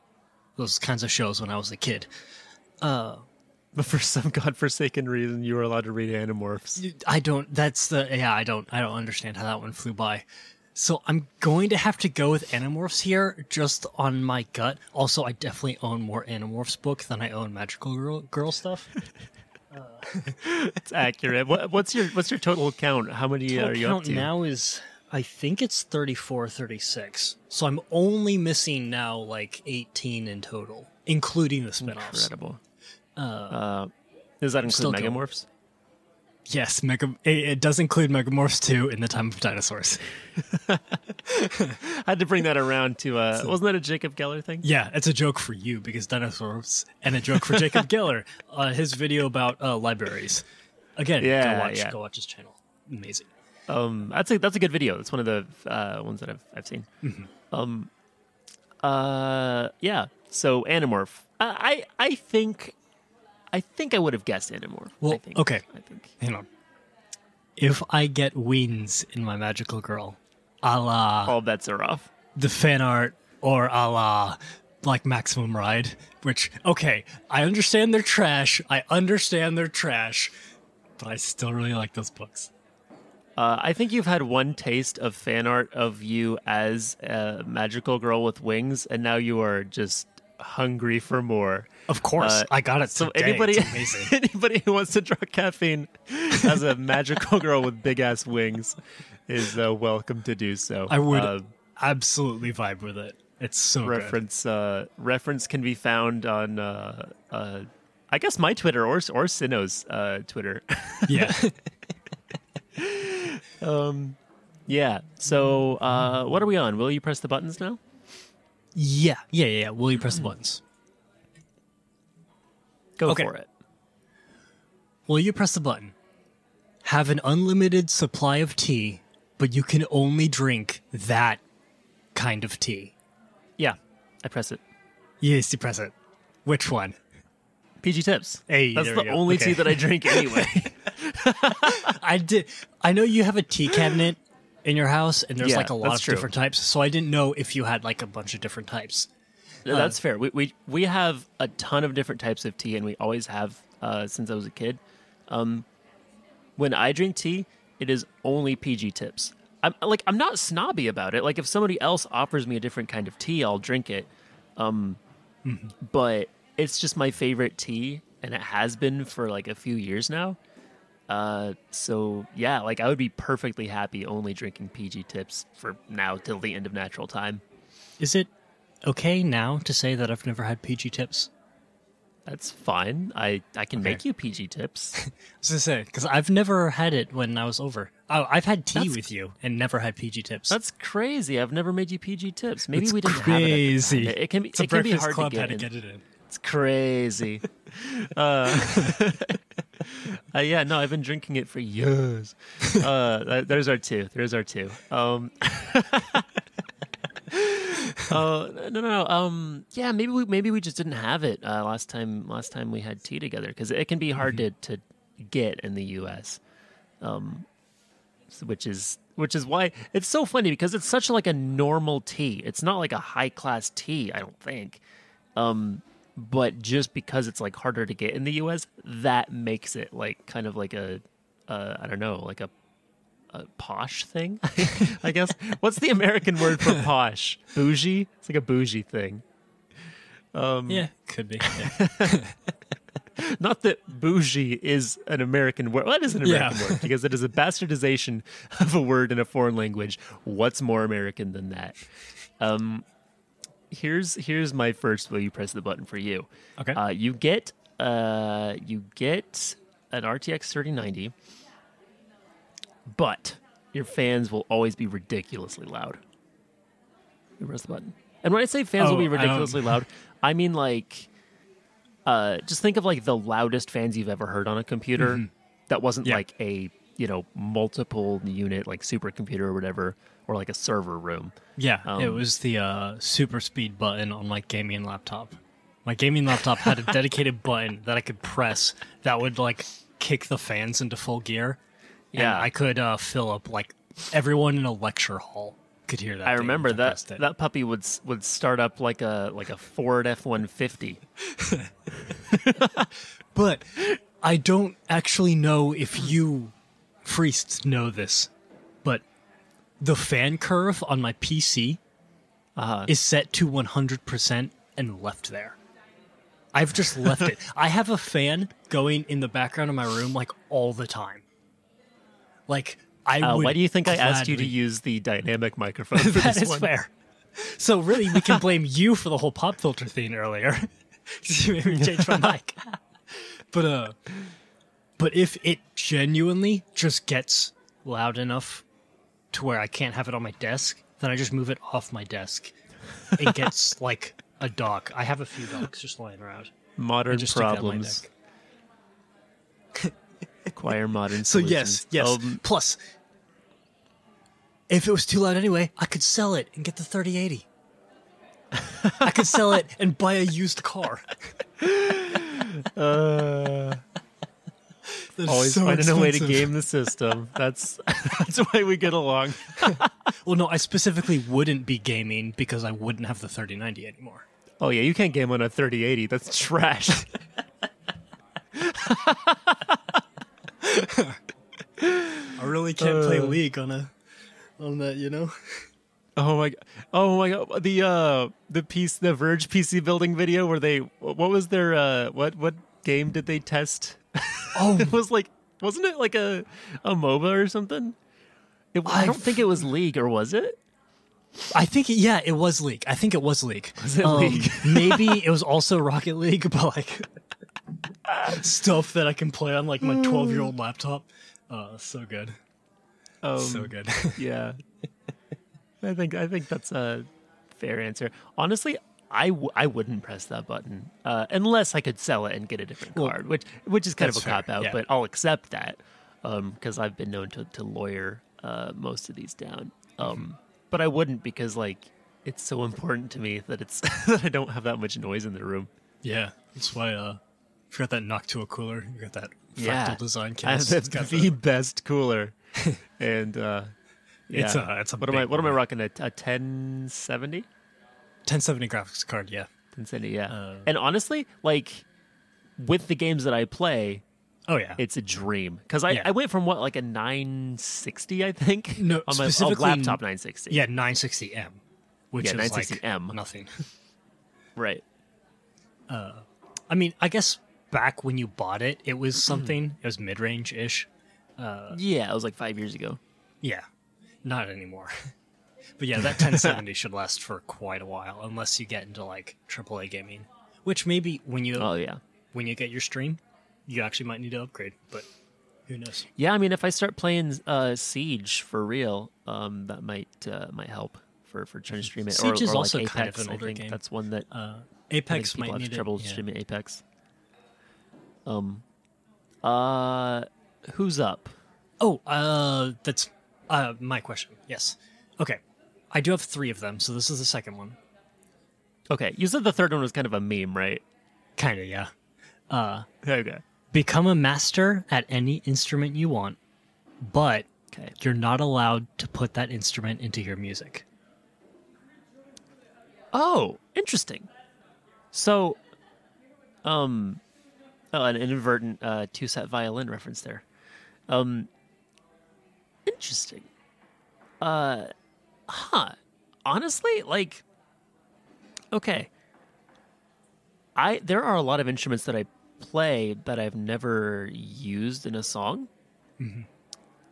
those kinds of shows when I was a kid. Uh, but for some godforsaken reason, you were allowed to read Animorphs. I don't. That's the yeah. I don't. I don't understand how that one flew by. So I'm going to have to go with Animorphs here, just on my gut. Also, I definitely own more Animorphs book than I own Magical Girl, girl stuff. It's accurate. What, what's your what's your total count? How many Total are you up to? now is I think it's 34, 36. So I'm only missing now like 18 in total, including the spin-offs. Incredible. Uh, does that still include going. Megamorphs? Yes, Mega. It, it does include Megamorphs 2 in the Time of Dinosaurs. I had to bring that around to. Uh, wasn't that a Jacob Geller thing? Yeah, it's a joke for you because dinosaurs, and a joke for Jacob Geller, uh, his video about uh, libraries. Again, Yeah, go watch, yeah. go watch his channel. Amazing. Um, that's a that's a good video. That's one of the uh, ones that I've I've seen. Mm-hmm. Um, uh, yeah. So Animorph. I I, I think, I think I would have guessed Animorph. I Well, think. okay. I think. Hang on. If I get wings in my magical girl, a la All bets are off. the fan art or a la like Maximum Ride, which okay, I understand they're trash. I understand they're trash, but I still really like those books. Uh, I think you've had one taste of fan art of you as a magical girl with wings, and now you are just hungry for more. Of course, Uh, I got it. So today. anybody, anybody who wants to draw caffeine as a magical girl with big ass wings is uh, welcome to do so. I would Uh, absolutely vibe with it. It's so good. reference uh, reference can be found on uh, uh, I guess my Twitter or or Sino's uh, Twitter. Yeah. um, yeah. So uh, what are we on? Will you press the buttons now? yeah. Yeah. Yeah. Will you press the buttons? Go Okay. for it. Will you press the button? Have an unlimited supply of tea, but you can only drink that kind of tea. Yeah, I press it. Yes, you press it. Which one? PG tips. Hey, That's the only Okay. tea that I drink anyway. I did. I know you have a tea cabinet in your house, and there's Yeah, like a lot of true. different types. So I didn't know if you had like a bunch of different types. No, that's fair. We, we we have a ton of different types of tea, and we always have uh, since I was a kid. Um, when I drink tea, it is only PG tips. I'm like I'm not snobby about it. Like if somebody else offers me a different kind of tea, I'll drink it. Um, but it's just my favorite tea, and it has been for like a few years now. Uh, so yeah, like I would be perfectly happy only drinking PG tips for now till the end of natural time. Is it okay now to say that I've never had PG tips? That's fine. I, I can Okay. make you PG tips. I was gonna say because I've never had it when I was over. Oh, I've had tea That's- with you and never had PG tips. That's crazy. I've never made you PG tips. Maybe It's we didn't crazy. have it. It can be. It's it can be hard to get, to get it in. It's crazy. uh, uh, yeah, no, I've been drinking it for years. Uh, there's our two. There's our two. Um, uh, no, no, no. Um, yeah, maybe we maybe we just didn't have it uh, last time. Last time we had tea together because it can be hard to to get in the U.S. Um, which is which is why it's so funny because it's such like a normal tea. It's not like a high class tea. I don't think. Um, but just because it's like harder to get in the U.S., that makes it like kind of like a, uh, I don't know, like a, a posh thing. I guess. What's the American word for posh? Bougie. It's like a bougie thing. Um, yeah, could be. Yeah. Not that bougie is an American word. Well, it is an Yeah. American word because it is a bastardization of a word in a foreign language. What's more American than that? Um, here's here's my first. Will you press the button for you? Okay. Uh, you get uh, you get an RTX 3090, but your fans will always be ridiculously loud. You press the button, and when I say fans will Oh, be I ridiculously loud, I mean like, uh, just think of like the loudest fans you've ever heard on a computer. Mm-hmm. That wasn't Yeah. like a you know multiple unit like supercomputer or whatever, or like a server room. Yeah, it Um, was the uh, super speed button on my gaming laptop. My gaming laptop had a dedicated button that I could press that would like kick the fans into full gear. Yeah. I could uh, fill up like everyone in a lecture hall could hear that. I remember that that puppy would would start up like a like a Ford F one fifty. But I don't actually know if you priests know this, but the fan curve on my PC Uh-huh. is set to 100% and left there. I've just left it. I have a fan going in the background of my room like all the time. Like I Uh, why do you think I asked you to use the dynamic microphone for That this is one? fair. So really, we can blame you for the whole pop filter thing earlier. you made me change my mic. But uh, but if it genuinely just gets loud enough to where I can't have it on my desk, then I just move it off my desk. It gets like a dock. I have a few docks just lying around. Modern just stick that on my problems. Acquire modern. So yes, solutions. yes. Um, Plus, if it was too loud anyway, I could sell it and get the 3080. I could sell it and buy a used car. That's Always so finding a way to game the system. That's that's why we get along. Well, no, I specifically wouldn't be gaming because I wouldn't have the 3090 anymore. Oh yeah, you can't game on a 3080. That's trash. I really can't play Uh. League on a on that, you know. Oh my god! Oh my god! The uh, the piece, the Verge PC building video where they, what was their, uh, what what game did they test? Oh, it was like, wasn't it like a a MOBA or something? It, I don't think it was League, or was it? I think yeah, it was League. I think it was League. Was it Um, League? maybe it was also Rocket League, but like stuff that I can play on like my 12 year old laptop. Uh, so good, Um, so good. yeah. I think I think that's a fair answer. Honestly, I, w- I wouldn't press that button uh, unless I could sell it and get a different Well, card, which which is kind of a cop out. yeah. But I'll accept that because I've been known to, to lawyer uh, most of these down. Um, but I wouldn't because like it's so important to me that it's that I don't have that much noise in the room. yeah, that's why. Uh, you got that Noctua cooler. You got that fractal Yeah. design I have case. the, the the- best cooler, and uh, yeah. It's a- it's a what am I what am I rocking a, a 1070? 1070 graphics card. Yeah. 1070, yeah. Uh, and honestly, like with the games that I play, Oh yeah. it's a dream because I, Yeah. I went from what like a 960 I think No, on my oh, laptop 960 yeah, 960M, which Yeah, is 960M. like nothing. right Uh, I mean, I guess back when you bought it, it was something. it was mid range ish. yeah it was like five years ago Yeah, not anymore. but yeah, that 1070 should last for quite a while, unless you get into like AAA gaming, which maybe when you oh yeah when you get your stream, you actually might need to upgrade. But who knows? yeah I mean if I start playing uh, Siege for real um, that might uh, might help for for trying to stream it Siege or, is or also like kind of an I older think game. that's one that Uh, Apex might have need trouble it. yeah. streaming Apex um uh who's up Oh, uh, that's uh, my question. Yes. Okay. I do have three of them, so this is the second one. okay you said the third one was kind of a meme right Kind of, yeah. Uh, okay become a master at any instrument you want, but okay you're not allowed to put that instrument into your music. Oh, interesting. So, um, oh, an inadvertent uh, TwoSet Violin reference there. Um, interesting. Uh, huh. Honestly, like, okay. I there are a lot of instruments that I play that I've never used in a song. Hmm.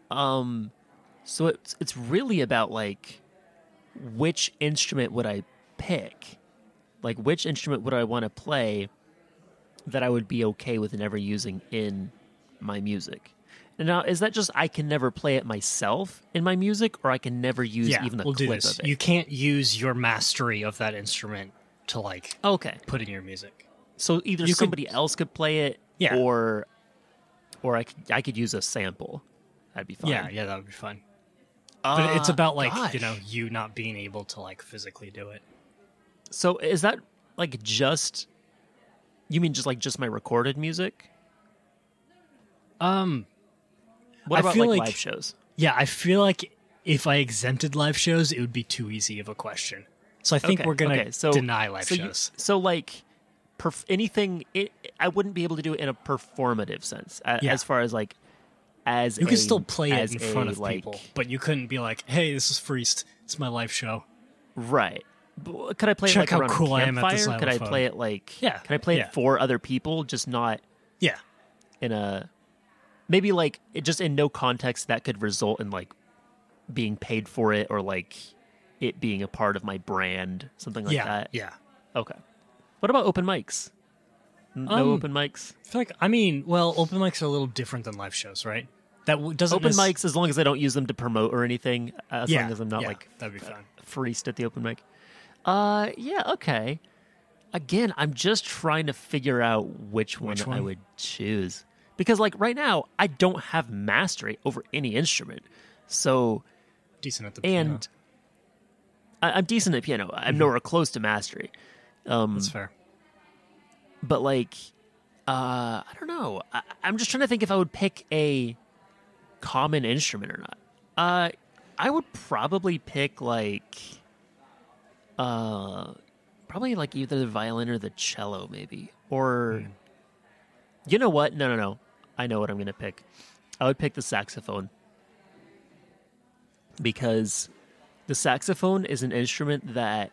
Um, so it's it's really about like which instrument would I pick? Like, which instrument would I want to play that I would be okay with never using in my music? And now, is that just I can never play it myself in my music, or I can never use yeah, even a we'll do clip this. of it? You can't use your mastery of that instrument to like okay, put in your music. so either You could- somebody else could play it, Yeah. or or I could I could use a sample. That'd be fine. Yeah, yeah, that would be fun. But it's Uh, about like you know you not being able to like physically do it. So is that like just? You mean just like just my recorded music? Um, What I about feel like, like- live shows? yeah, I feel like if I exempted live shows, it would be too easy of a question. So I think Okay, we're gonna okay, so- deny live so you- shows. so like perf- anything, it, I wouldn't be able to do it in a performative sense, a- Yeah. as far as like as you can still play it in front a, of like, people, but you couldn't be like, "Hey, this is Freeced. It's my live show." right? Could I play Check it like how around cool a I am at the campfire? Could I xylophone. play it like Yeah, Could I play yeah. it for other people, just not Yeah, in a maybe like it just in no context that could result in like being paid for it or like it being a part of my brand, something like yeah, that. yeah. Okay. What about open mics? N- No Um, open mics. I feel like I mean, well, open mics are a little different than live shows, right? That w- doesn't Open nec- mics, as long as I don't use them to promote or anything, as Yeah, long as I'm not yeah, like that'd be fun. freeced at the open mic. Uh, yeah, okay. Again, I'm just trying to figure out which one, Which I would choose because, like, right now I don't have mastery over any instrument, so Decent at the piano. and I, I'm decent at piano. I'm nowhere close to mastery. Um, that's fair. but like Uh, I don't know. I, I'm just trying to think if I would pick a common instrument or not. Uh, I would probably pick like, uh, probably like either the violin or the cello, maybe. Or, you know what? No, no, no. I know what I'm gonna pick. I would pick the saxophone because the saxophone is an instrument that,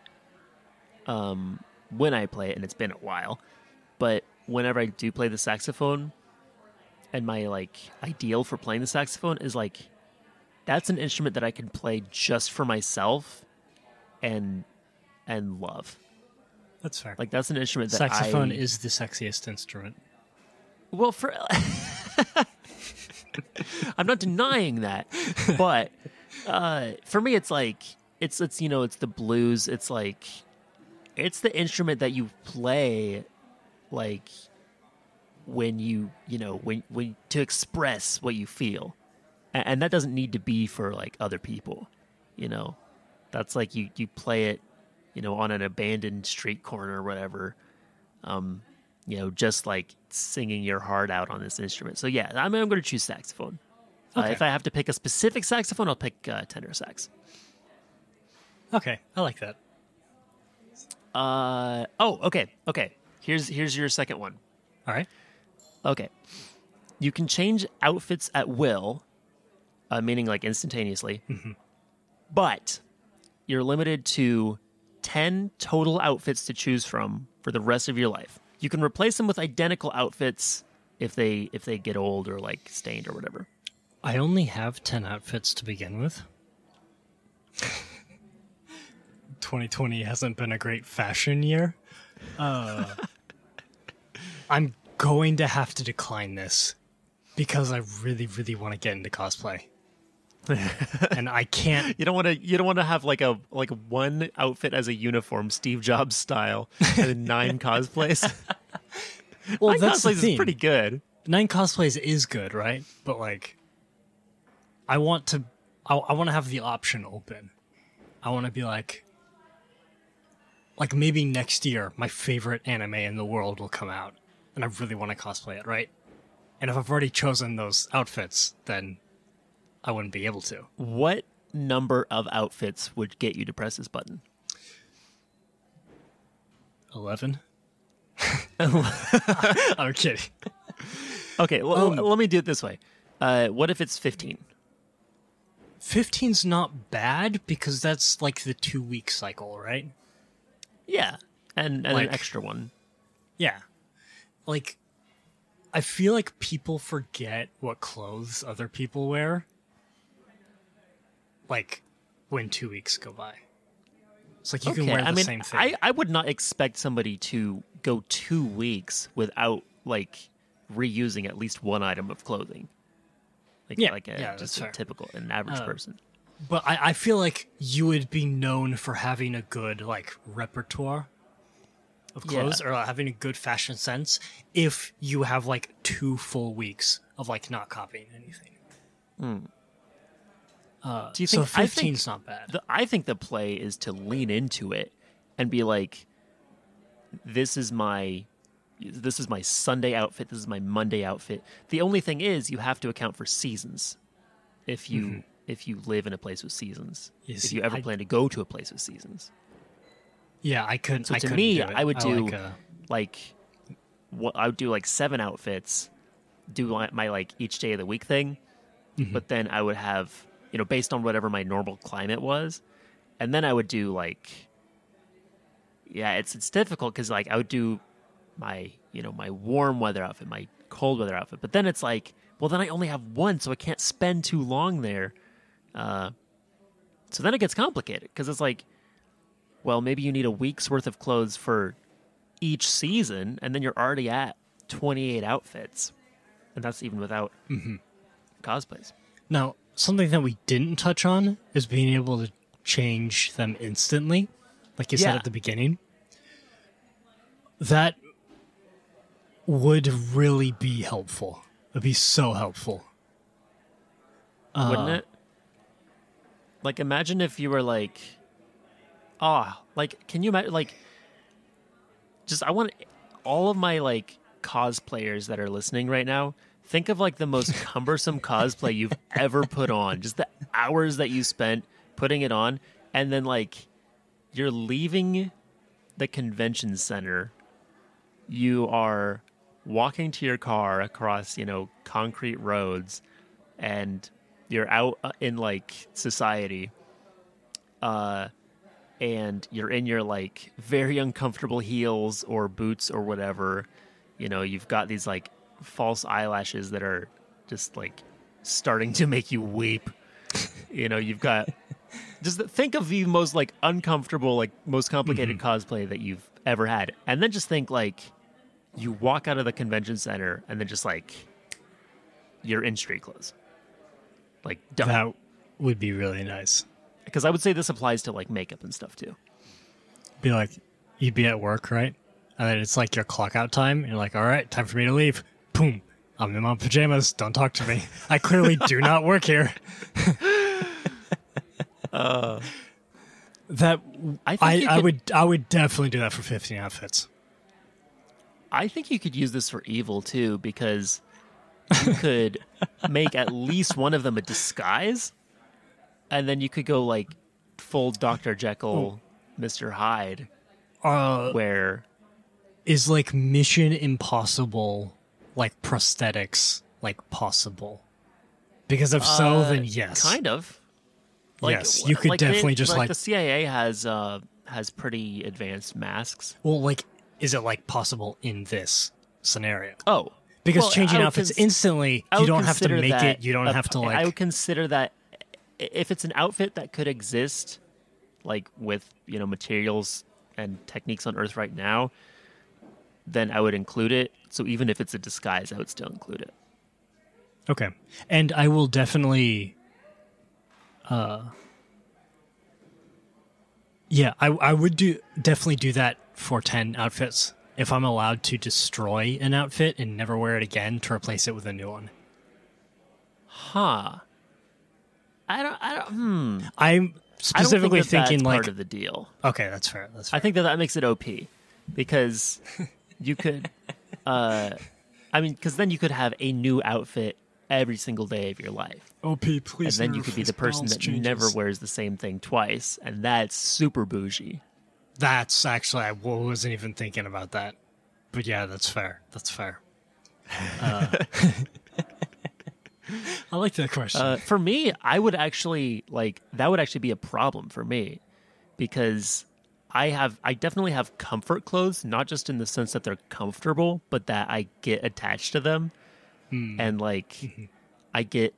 um, when I play it, and it's been a while, but whenever I do play the saxophone, and my like ideal for playing the saxophone is like that's an instrument that I can play just for myself and and love. That's fair. Like that's an instrument that Saxophone I, is the sexiest instrument. well for I'm not denying that, but uh, for me it's like it's it's you know it's the blues. It's like it's the instrument that you play like when you you know when when to express what you feel and, and that doesn't need to be for like other people you know that's like you you play it you know on an abandoned street corner or whatever um you know just like singing your heart out on this instrument. So yeah i'm, I'm going to choose saxophone. Uh, if i have to pick a specific saxophone i'll pick uh, tenor sax. Okay, I like that. uh oh okay okay. Here's here's your second one. All right. Okay. You can change outfits at will, uh, meaning like instantaneously, but you're limited to 10 total outfits to choose from for the rest of your life. You can replace them with identical outfits if they if they get old or like stained or whatever. I only have 10 outfits to begin with. 2020 hasn't been a great fashion year. Uh, I'm going to have to decline this because I really, really want to get into cosplay. And I can't. You don't want to you don't want to have like a like one outfit as a uniform Steve Jobs style and then nine cosplays. Well, Nine that's the cosplays is pretty good. Nine cosplays is good, right? But like, I want to, I, I want to have the option open. I want to be like, like maybe next year, my favorite anime in the world will come out, and I really want to cosplay it, right? And if I've already chosen those outfits, then I wouldn't be able to. What number of outfits would get you to press this button? Eleven. I'm kidding. Okay, well, Um, let me do it this way. Uh, what if it's 15? 15's not bad because that's like the two week cycle, right? Yeah, and, and Like- an extra one. Yeah. Like I feel like people forget what clothes other people wear. Like when 2 weeks go by. It's like you can wear the I mean, same thing. I, I would not expect somebody to go two weeks without like reusing at least one item of clothing. Like, Yeah, like a, yeah, just a fair. typical, an average Uh, person. but I, I feel like you would be known for having a good like repertoire of Yeah. clothes or having a good fashion sense if you have like two full weeks of like not copying anything. Uh, Do you think- I 15's think not bad. The, I think the play is to lean into it and be like, "This is my, this is my Sunday outfit. This is my Monday outfit." The only thing is, you have to account for seasons. If you if you live in a place with seasons, You if see, you ever I- plan to go to a place with seasons, Yeah, I couldn't. So I to couldn't me, do it. I would do like, uh, like, what I would do like seven outfits, do my, my like each day of the week thing, Mm-hmm. but then I would have you know based on whatever my normal climate was, and then I would do like, yeah, it's it's difficult because like I would do my you know my warm weather outfit, my cold weather outfit, but then it's like, well then I only have one, so I can't spend too long there. Uh, so then it gets complicated because it's like, well, maybe you need a week's worth of clothes for each season, and then you're already at 28 outfits, and that's even without cosplays. now, something that we didn't touch on is being able to change them instantly, like you said at the beginning. That would really be helpful. It'd be so helpful. wouldn't Uh, it? Like, imagine if you were like, ah, like, can you imagine? Like, just I want all of my like cosplayers that are listening right now, think of like the most cumbersome cosplay you've ever put on. Just the hours that you spent putting it on, and then like you're leaving the convention center. You are walking to your car across, you know, concrete roads, and you're out uh, in like society. Uh, and you're in your like very uncomfortable heels or boots or whatever. You know, you've got these like false eyelashes that are just like starting to make you weep. you know, you've got just think of the most like uncomfortable, like most complicated mm-hmm. cosplay that you've ever had, and then just think like you walk out of the convention center and then just like you're in street clothes, like done. That would be really nice. Because I would say this applies to like makeup and stuff too. Be like, you'd be at work, right? And then it's like your clock out time. And you're like, all right, time for me to leave. Boom. I'm in my pajamas. Don't talk to me. I clearly do not work here. that I think I, I could- would I would definitely do that for 15 outfits. I think you could use this for evil too, because you could make at least one of them a disguise, and then you could go like full Doctor Jekyll, Mister Hyde, Uh, where is like Mission Impossible like prosthetics like possible? Because if so, Uh, then yes. kind of. Yes, you could like they- definitely just, like- the CIA has uh has pretty advanced masks. Well, like, is it like possible in this scenario? Oh, Because well, changing outfits cons- instantly, you don't have to make it. You don't a- have to like. I would consider that if it's an outfit that could exist, like with you know materials and techniques on Earth right now, then I would include it. So even if it's a disguise, I would still include it. Okay. And I will definitely uh Yeah, I I would do definitely do that for 10 outfits if I'm allowed to destroy an outfit and never wear it again to replace it with a new one. Huh. I don't. I don't. Hmm. I'm specifically think that thinking that's like part of the deal. Okay, that's fair. That's fair. I think that that makes it OP because you could, uh, I mean, because then you could have a new outfit every single day of your life, OP, please. and then you could be the person that never wears the same thing twice, and that's super bougie. That's actually I wasn't even thinking about that. But yeah, that's fair. That's fair. Uh, I like that question. Uh, for me, I would actually like that would actually be a problem for me because I have I definitely have comfort clothes, not just in the sense that they're comfortable, but that I get attached to them and like I get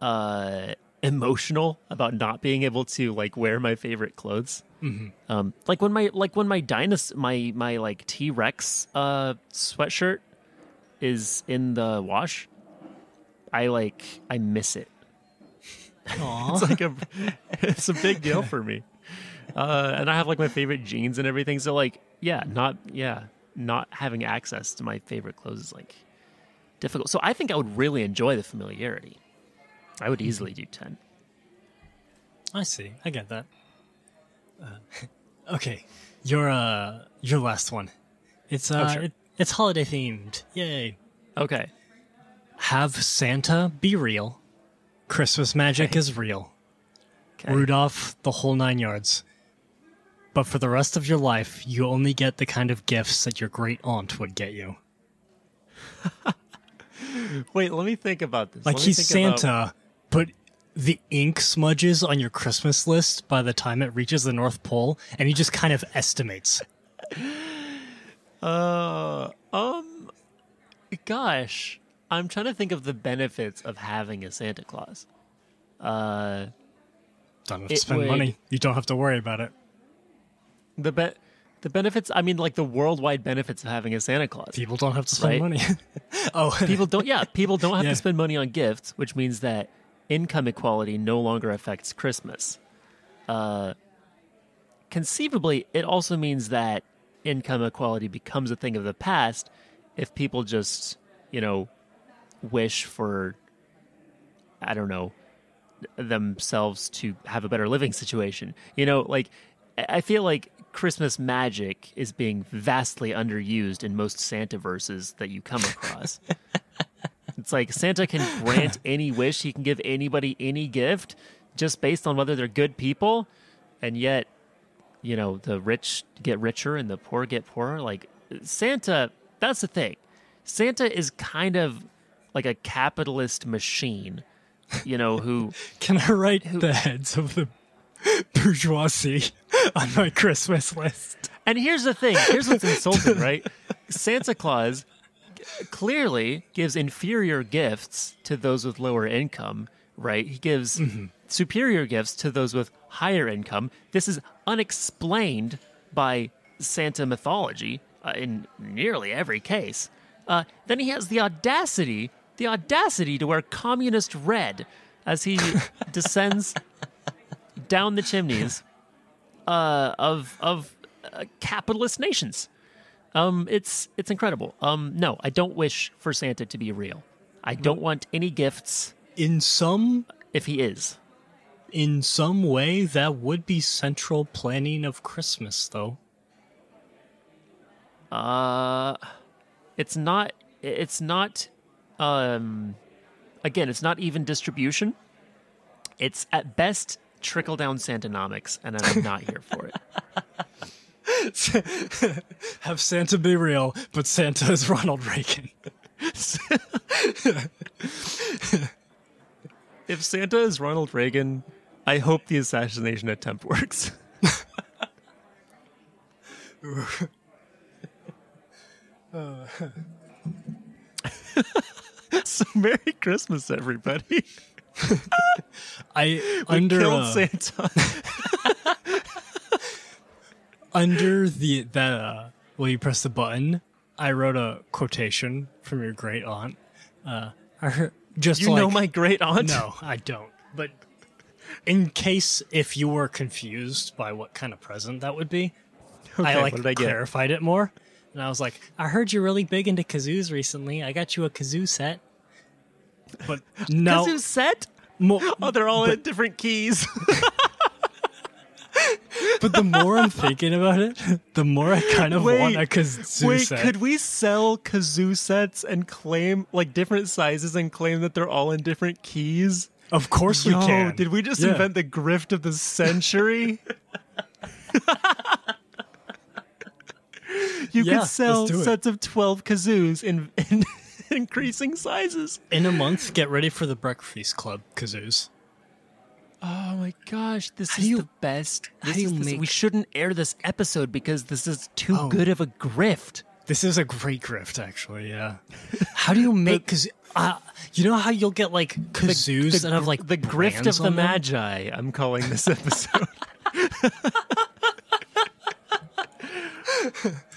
uh emotional about not being able to like wear my favorite clothes. Um, like when my like when my dinosaur my my like T Rex uh sweatshirt is in the wash, I like I miss it. it's like a it's a big deal for me. Uh, and I have like my favorite jeans and everything. So like yeah, not yeah, not having access to my favorite clothes is like difficult. So I think I would really enjoy the familiarity. I would easily do ten. I see. I get that. Uh, okay, your uh, your last one. It's uh, sure. it, it's holiday themed. Yay! Okay. Have Santa be real. Christmas magic is real. Okay. Rudolph, the whole nine yards. But for the rest of your life, you only get the kind of gifts that your great aunt would get you. Wait, let me think about this. Like he's think about- Santa, but the ink smudges on your Christmas list by the time it reaches the North Pole, and he just kind of estimates. Uh, um, gosh, I'm trying to think of the benefits of having a Santa Claus. Uh, Don't have to spend would- money. You don't have to worry about it. The be- the benefits. I mean, like the worldwide benefits of having a Santa Claus. People don't have to spend Right. money. oh, People don't. Yeah, people don't have Yeah. to spend money on gifts, which means that income equality no longer affects Christmas. Uh, conceivably, it also means that income equality becomes a thing of the past if people just, you know, wish for, I don't know, themselves to have a better living situation. You know, like I feel like Christmas magic is being vastly underused in most Santa verses that you come across. it's like Santa can grant any wish, he can give anybody any gift just based on whether they're good people, and yet, you know, the rich get richer and the poor get poorer. Like Santa, that's the thing. Santa is kind of like a capitalist machine, you know, who Can I write the heads of the bourgeoisie on my Christmas list? And here's the thing. Here's what's insulting, right? Santa Claus clearly gives inferior gifts to those with lower income, right? He gives superior gifts to those with higher income. This is unexplained by Santa mythology uh, in nearly every case. Uh, then he has the audacity, the audacity to wear communist red as he descends down the chimneys uh, of of uh, capitalist nations. Um, it's it's incredible. Um, no, I don't wish for Santa to be real. I don't want any gifts In some if he is. in some way that would be central planning of Christmas though. Uh, it's not. It's not. Um, again, it's not even distribution. It's at best trickle down Santanomics, and I'm not here for it. Have Santa be real, but Santa is Ronald Reagan. If Santa is Ronald Reagan, I hope the assassination attempt works. so Merry Christmas, everybody. I We under killed uh, Santa. under the that uh well you press the button i wrote a quotation from your great aunt uh I heard, just You like, know my great aunt. no i don't but in case if you were confused by what kind of present that would be i like I get? clarified it more and i was like i heard you're really big into kazoos recently i got you a kazoo set but no Kazoo set? Mo- Oh, they're all in different keys. but the more i'm thinking about it the more i kind of want a kazoo wait, set could we sell kazoo sets and claim like different sizes and claim that they're all in different keys? of course we can did we just Yeah. invent the grift of the century? you Yeah, could sell let's do it. sets of 12 kazoos in, in increasing sizes. In a month, get ready for the Breakfreeced Club kazoos. Oh my gosh, this How is you- the best. how This do you is the- make- we shouldn't air this episode because this is too Oh. good of a grift. This is a great grift, actually. Yeah. How do you make? Because uh, you know how you'll get like kazoos that have like the grift of the on them? magi. I'm calling this episode.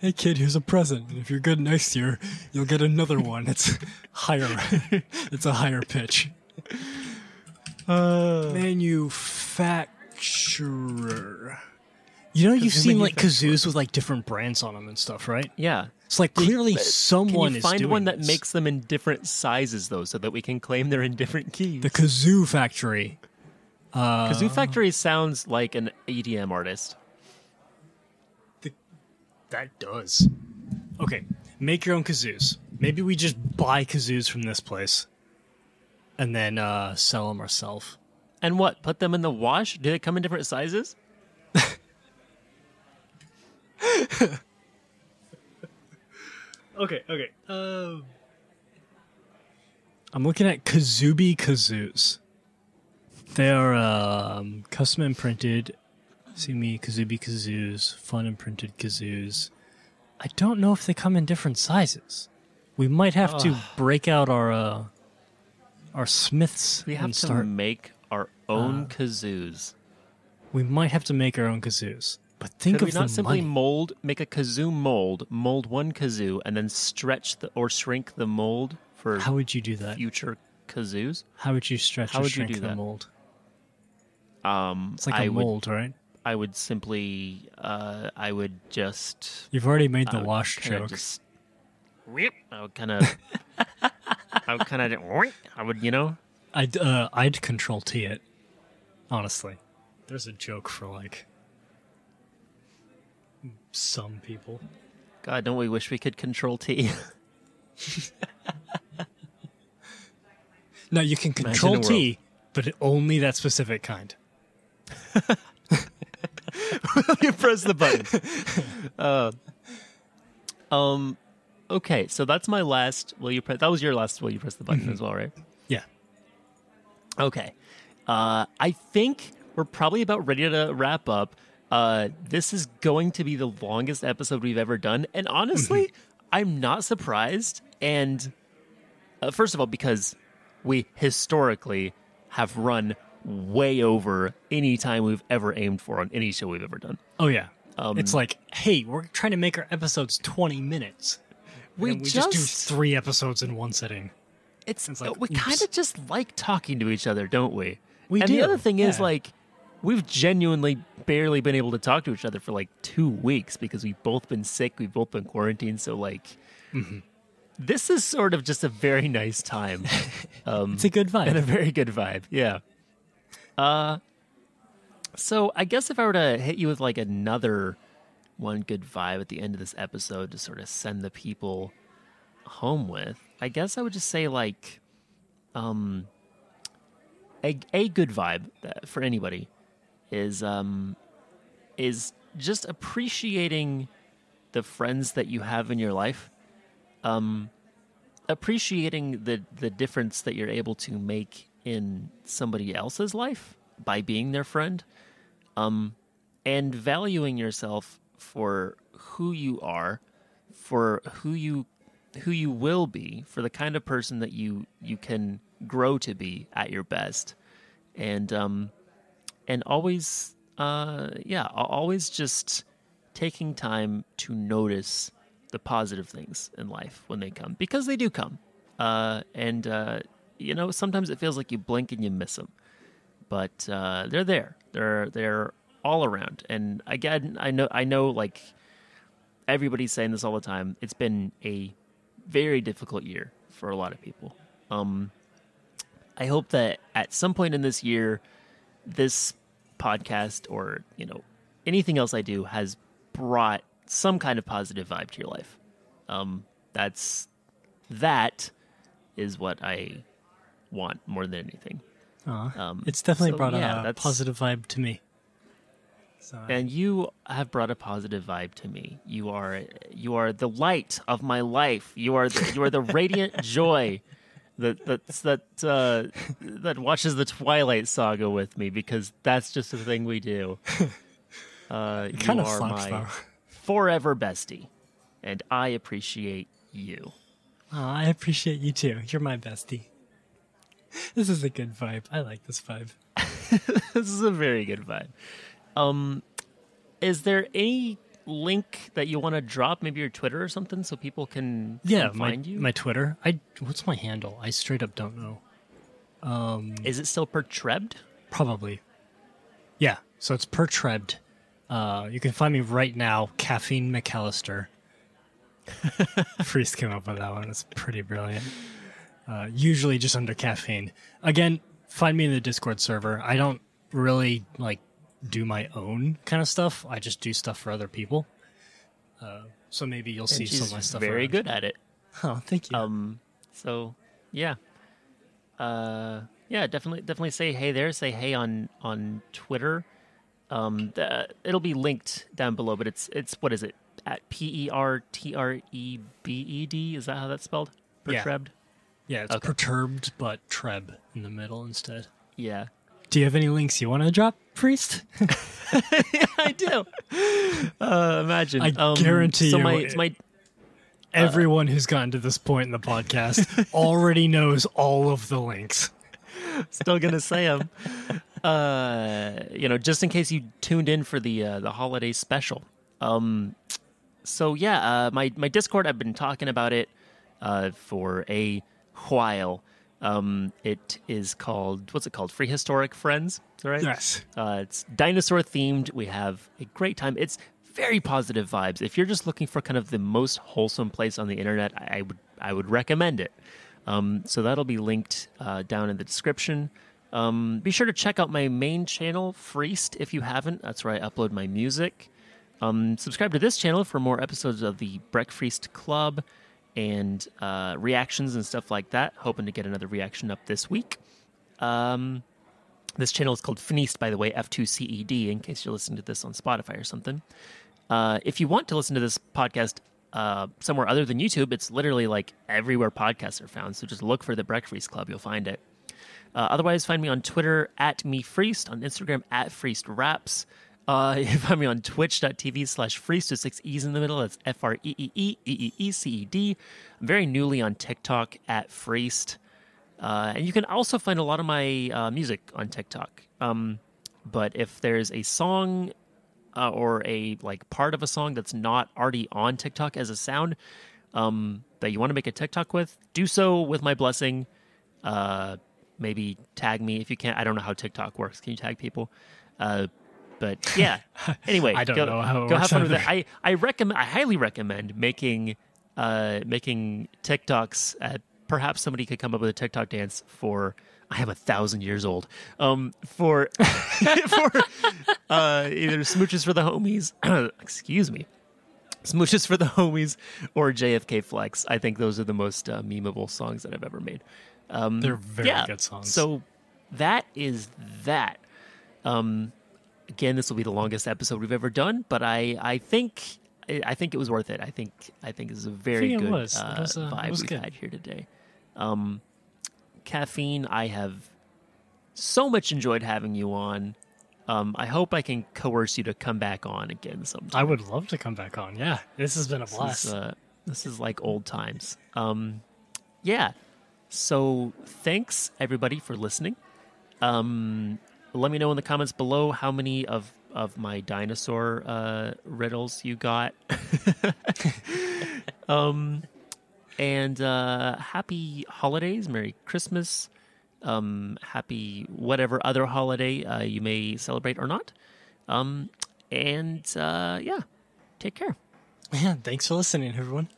Hey kid, here's a present. And if you're good next year, you'll get another one. It's higher. it's a higher pitch. Uh, Manufacturer. You know, you've seen like kazoos with like different brands on them and stuff, right? yeah. It's like clearly Can someone you is find one that this. makes them in different sizes though, so that we can claim they're in different keys? the kazoo factory. Kazoo Factory sounds like an EDM artist. That does. Okay, make your own kazoos. Maybe we just buy kazoos from this place, and then uh, sell them ourselves. And what? Put them in the wash? Do they come in different sizes? Okay, okay. Um, I'm looking at Kazoobie kazoos. They are um, custom imprinted. See me, Kazoobie kazoos, fun imprinted kazoos. I don't know if they come in different sizes. We might have to break out our uh, our smiths We have and to start. make our own kazoos. We might have to make our own kazoos. But think Could we of not simply money. mold, make a kazoo mold, mold one kazoo, and then stretch the or shrink the mold for How would you do that? future kazoos? How would you stretch How or would you shrink do the that? mold? Um, It's like I a would, mold, right? I would simply, uh, I would just You've already made the wash joke. Just, whip. I would kind of, I would kind of, I would, you know, I'd uh, I'd control T it. Honestly, there's a joke for like Some people. God, don't we wish we could control T? No, you can control T, but only that specific kind. you press the button. Uh, um, okay, so that's my last. Will you press? That was your last. Will you press the button as well, right? Yeah. Okay. Uh, I think we're probably about ready to wrap up. Uh, this is going to be the longest episode we've ever done, and honestly, I'm not surprised. And uh, first of all, because we historically have run way over any time we've ever aimed for on any show we've ever done. Oh yeah. Um, it's like, hey, we're trying to make our episodes 20 minutes. We And we just, do three episodes in one sitting. It's, It's like, we kind of just like talking to each other, don't we? We and do, the other thing is like we've genuinely barely been able to talk to each other for like two weeks because we've both been sick, we've both been quarantined. So like, Mm-hmm. this is sort of just a very nice time um, It's a good vibe. and a very good vibe. Yeah. Uh, so I guess if I were to hit you with like another one good vibe at the end of this episode to sort of send the people home with, I guess I would just say like, um, a a good vibe for anybody is um is just appreciating the friends that you have in your life. Um, appreciating the the difference that you're able to make in somebody else's life by being their friend um and valuing yourself for who you are for who you who you will be for the kind of person that you you can grow to be at your best. And um and always uh yeah always just taking time to notice the positive things in life when they come because they do come. Uh and uh you know sometimes it feels like you blink and you miss them but uh they're there. They're they're all around. And again i know i know like everybody's saying this all the time it's been a very difficult year for a lot of people. Um i hope that at some point in this year this podcast or you know anything else i do has brought some kind of positive vibe to your life. Um that's that is what i want more than anything um, it's definitely so, brought yeah, a that's- positive vibe to me. So, and you have brought a positive vibe to me. You are you are the light of my life. You are the, you are the radiant joy that that's, that uh, that watches the Twilight Saga with me because that's just a thing we do. Uh, you kind of are slaps my though. forever bestie, and I appreciate you. Aw, I appreciate you too. You're my bestie. This is a good vibe. I like this vibe. this is a very good vibe. Um, is there any link that you want to drop, maybe your Twitter or something, so people can Yeah, my, find you? my Twitter. I what's my handle? I straight up don't know. Um, is it still pertrebbed? Probably. Yeah. So it's pertrebbed. Uh, you can find me right now, Caffeine McAllister. Freeced came up with that one. It's pretty brilliant. Uh, usually just under caffeine. Again, find me in the Discord server. I don't really like do my own kind of stuff. I just do stuff for other people. Uh, so maybe you'll see some of my stuff. very around. good at it. Oh, thank you. Um, so yeah, uh, yeah, definitely, definitely say hey there. Say hey on on Twitter. Um, the, it'll be linked down below, but it's it's what is it at P E R T R E B E D? Is that how that's spelled? Yeah. Pertrebbed. yeah, it's okay. perturbed, but treb in the middle instead. Yeah, Do you have any links you want to drop, Freeced? I do. Uh, imagine. I Um, guarantee so you My, it- my Everyone who's gotten to this point in the podcast already knows all of the links. still gonna say them. Uh, you know, just in case you tuned in for the uh, the holiday special. Um, so yeah, uh, my my Discord. I've been talking about it uh, for a while. Um, it is called what's it called? Prehistoric Friends. Is that right? Yes. Uh, it's dinosaur themed. We have a great time. It's very positive vibes. If you're just looking for kind of the most wholesome place on the internet, I, I would I would recommend it. Um, so that'll be linked uh, down in the description. Um, be sure to check out my main channel, Freeced, if you haven't. That's where I upload my music. Um, subscribe to this channel for more episodes of the Breakfreeced Club and uh, reactions and stuff like that. Hoping to get another reaction up this week. Um, this channel is called Feast, by the way, F2CED, in case you're listening to this on Spotify or something. Uh, if you want to listen to this podcast uh, somewhere other than YouTube, it's literally like everywhere podcasts are found. So just look for the Breakfreeced Club, you'll find it. Uh, otherwise, find me on Twitter at me Freeced, on Instagram at Freeced Raps. Uh, you find me on twitch.tv slash Freeced with six E's in the middle. That's F R E E E E E E C E D. I'm very newly on TikTok at Freeced. Uh, and you can also find a lot of my uh, music on TikTok. Um, but if there's a song uh, or a like part of a song that's not already on TikTok as a sound um, that you want to make a TikTok with, do so with my blessing. Uh, maybe tag me if you can't. I don't know how TikTok works. Can you tag people? But yeah. Anyway, I don't go, know how go have fun with that. I I recommend. I highly recommend making uh, making TikToks. Uh, perhaps somebody could come up with a TikTok dance for. I am a thousand years old. Um, for for uh, either smooches for the homies. excuse me. Smooches for the homies or JFK Flex. I think those are the most uh, memeable songs that I've ever made. Um, They're very yeah, good songs. So that is that. Um, again, this will be the longest episode we've ever done, but I I think I think it was worth it. I think I think this is a very good was. Uh, was, uh, vibe we've good. had here today. Um, caffeine, I have so much enjoyed having you on. Um, I hope I can coerce you to come back on again sometime. I would love to come back on. Yeah, this has been a This blast. is, uh, this is like old times. Um, yeah. So thanks everybody for listening. Um, let me know in the comments below how many of of my dinosaur uh, riddles you got. um, and uh, happy holidays, Merry Christmas, um, happy whatever other holiday uh, you may celebrate or not. Um, and uh, yeah, take care. yeah, thanks for listening, everyone.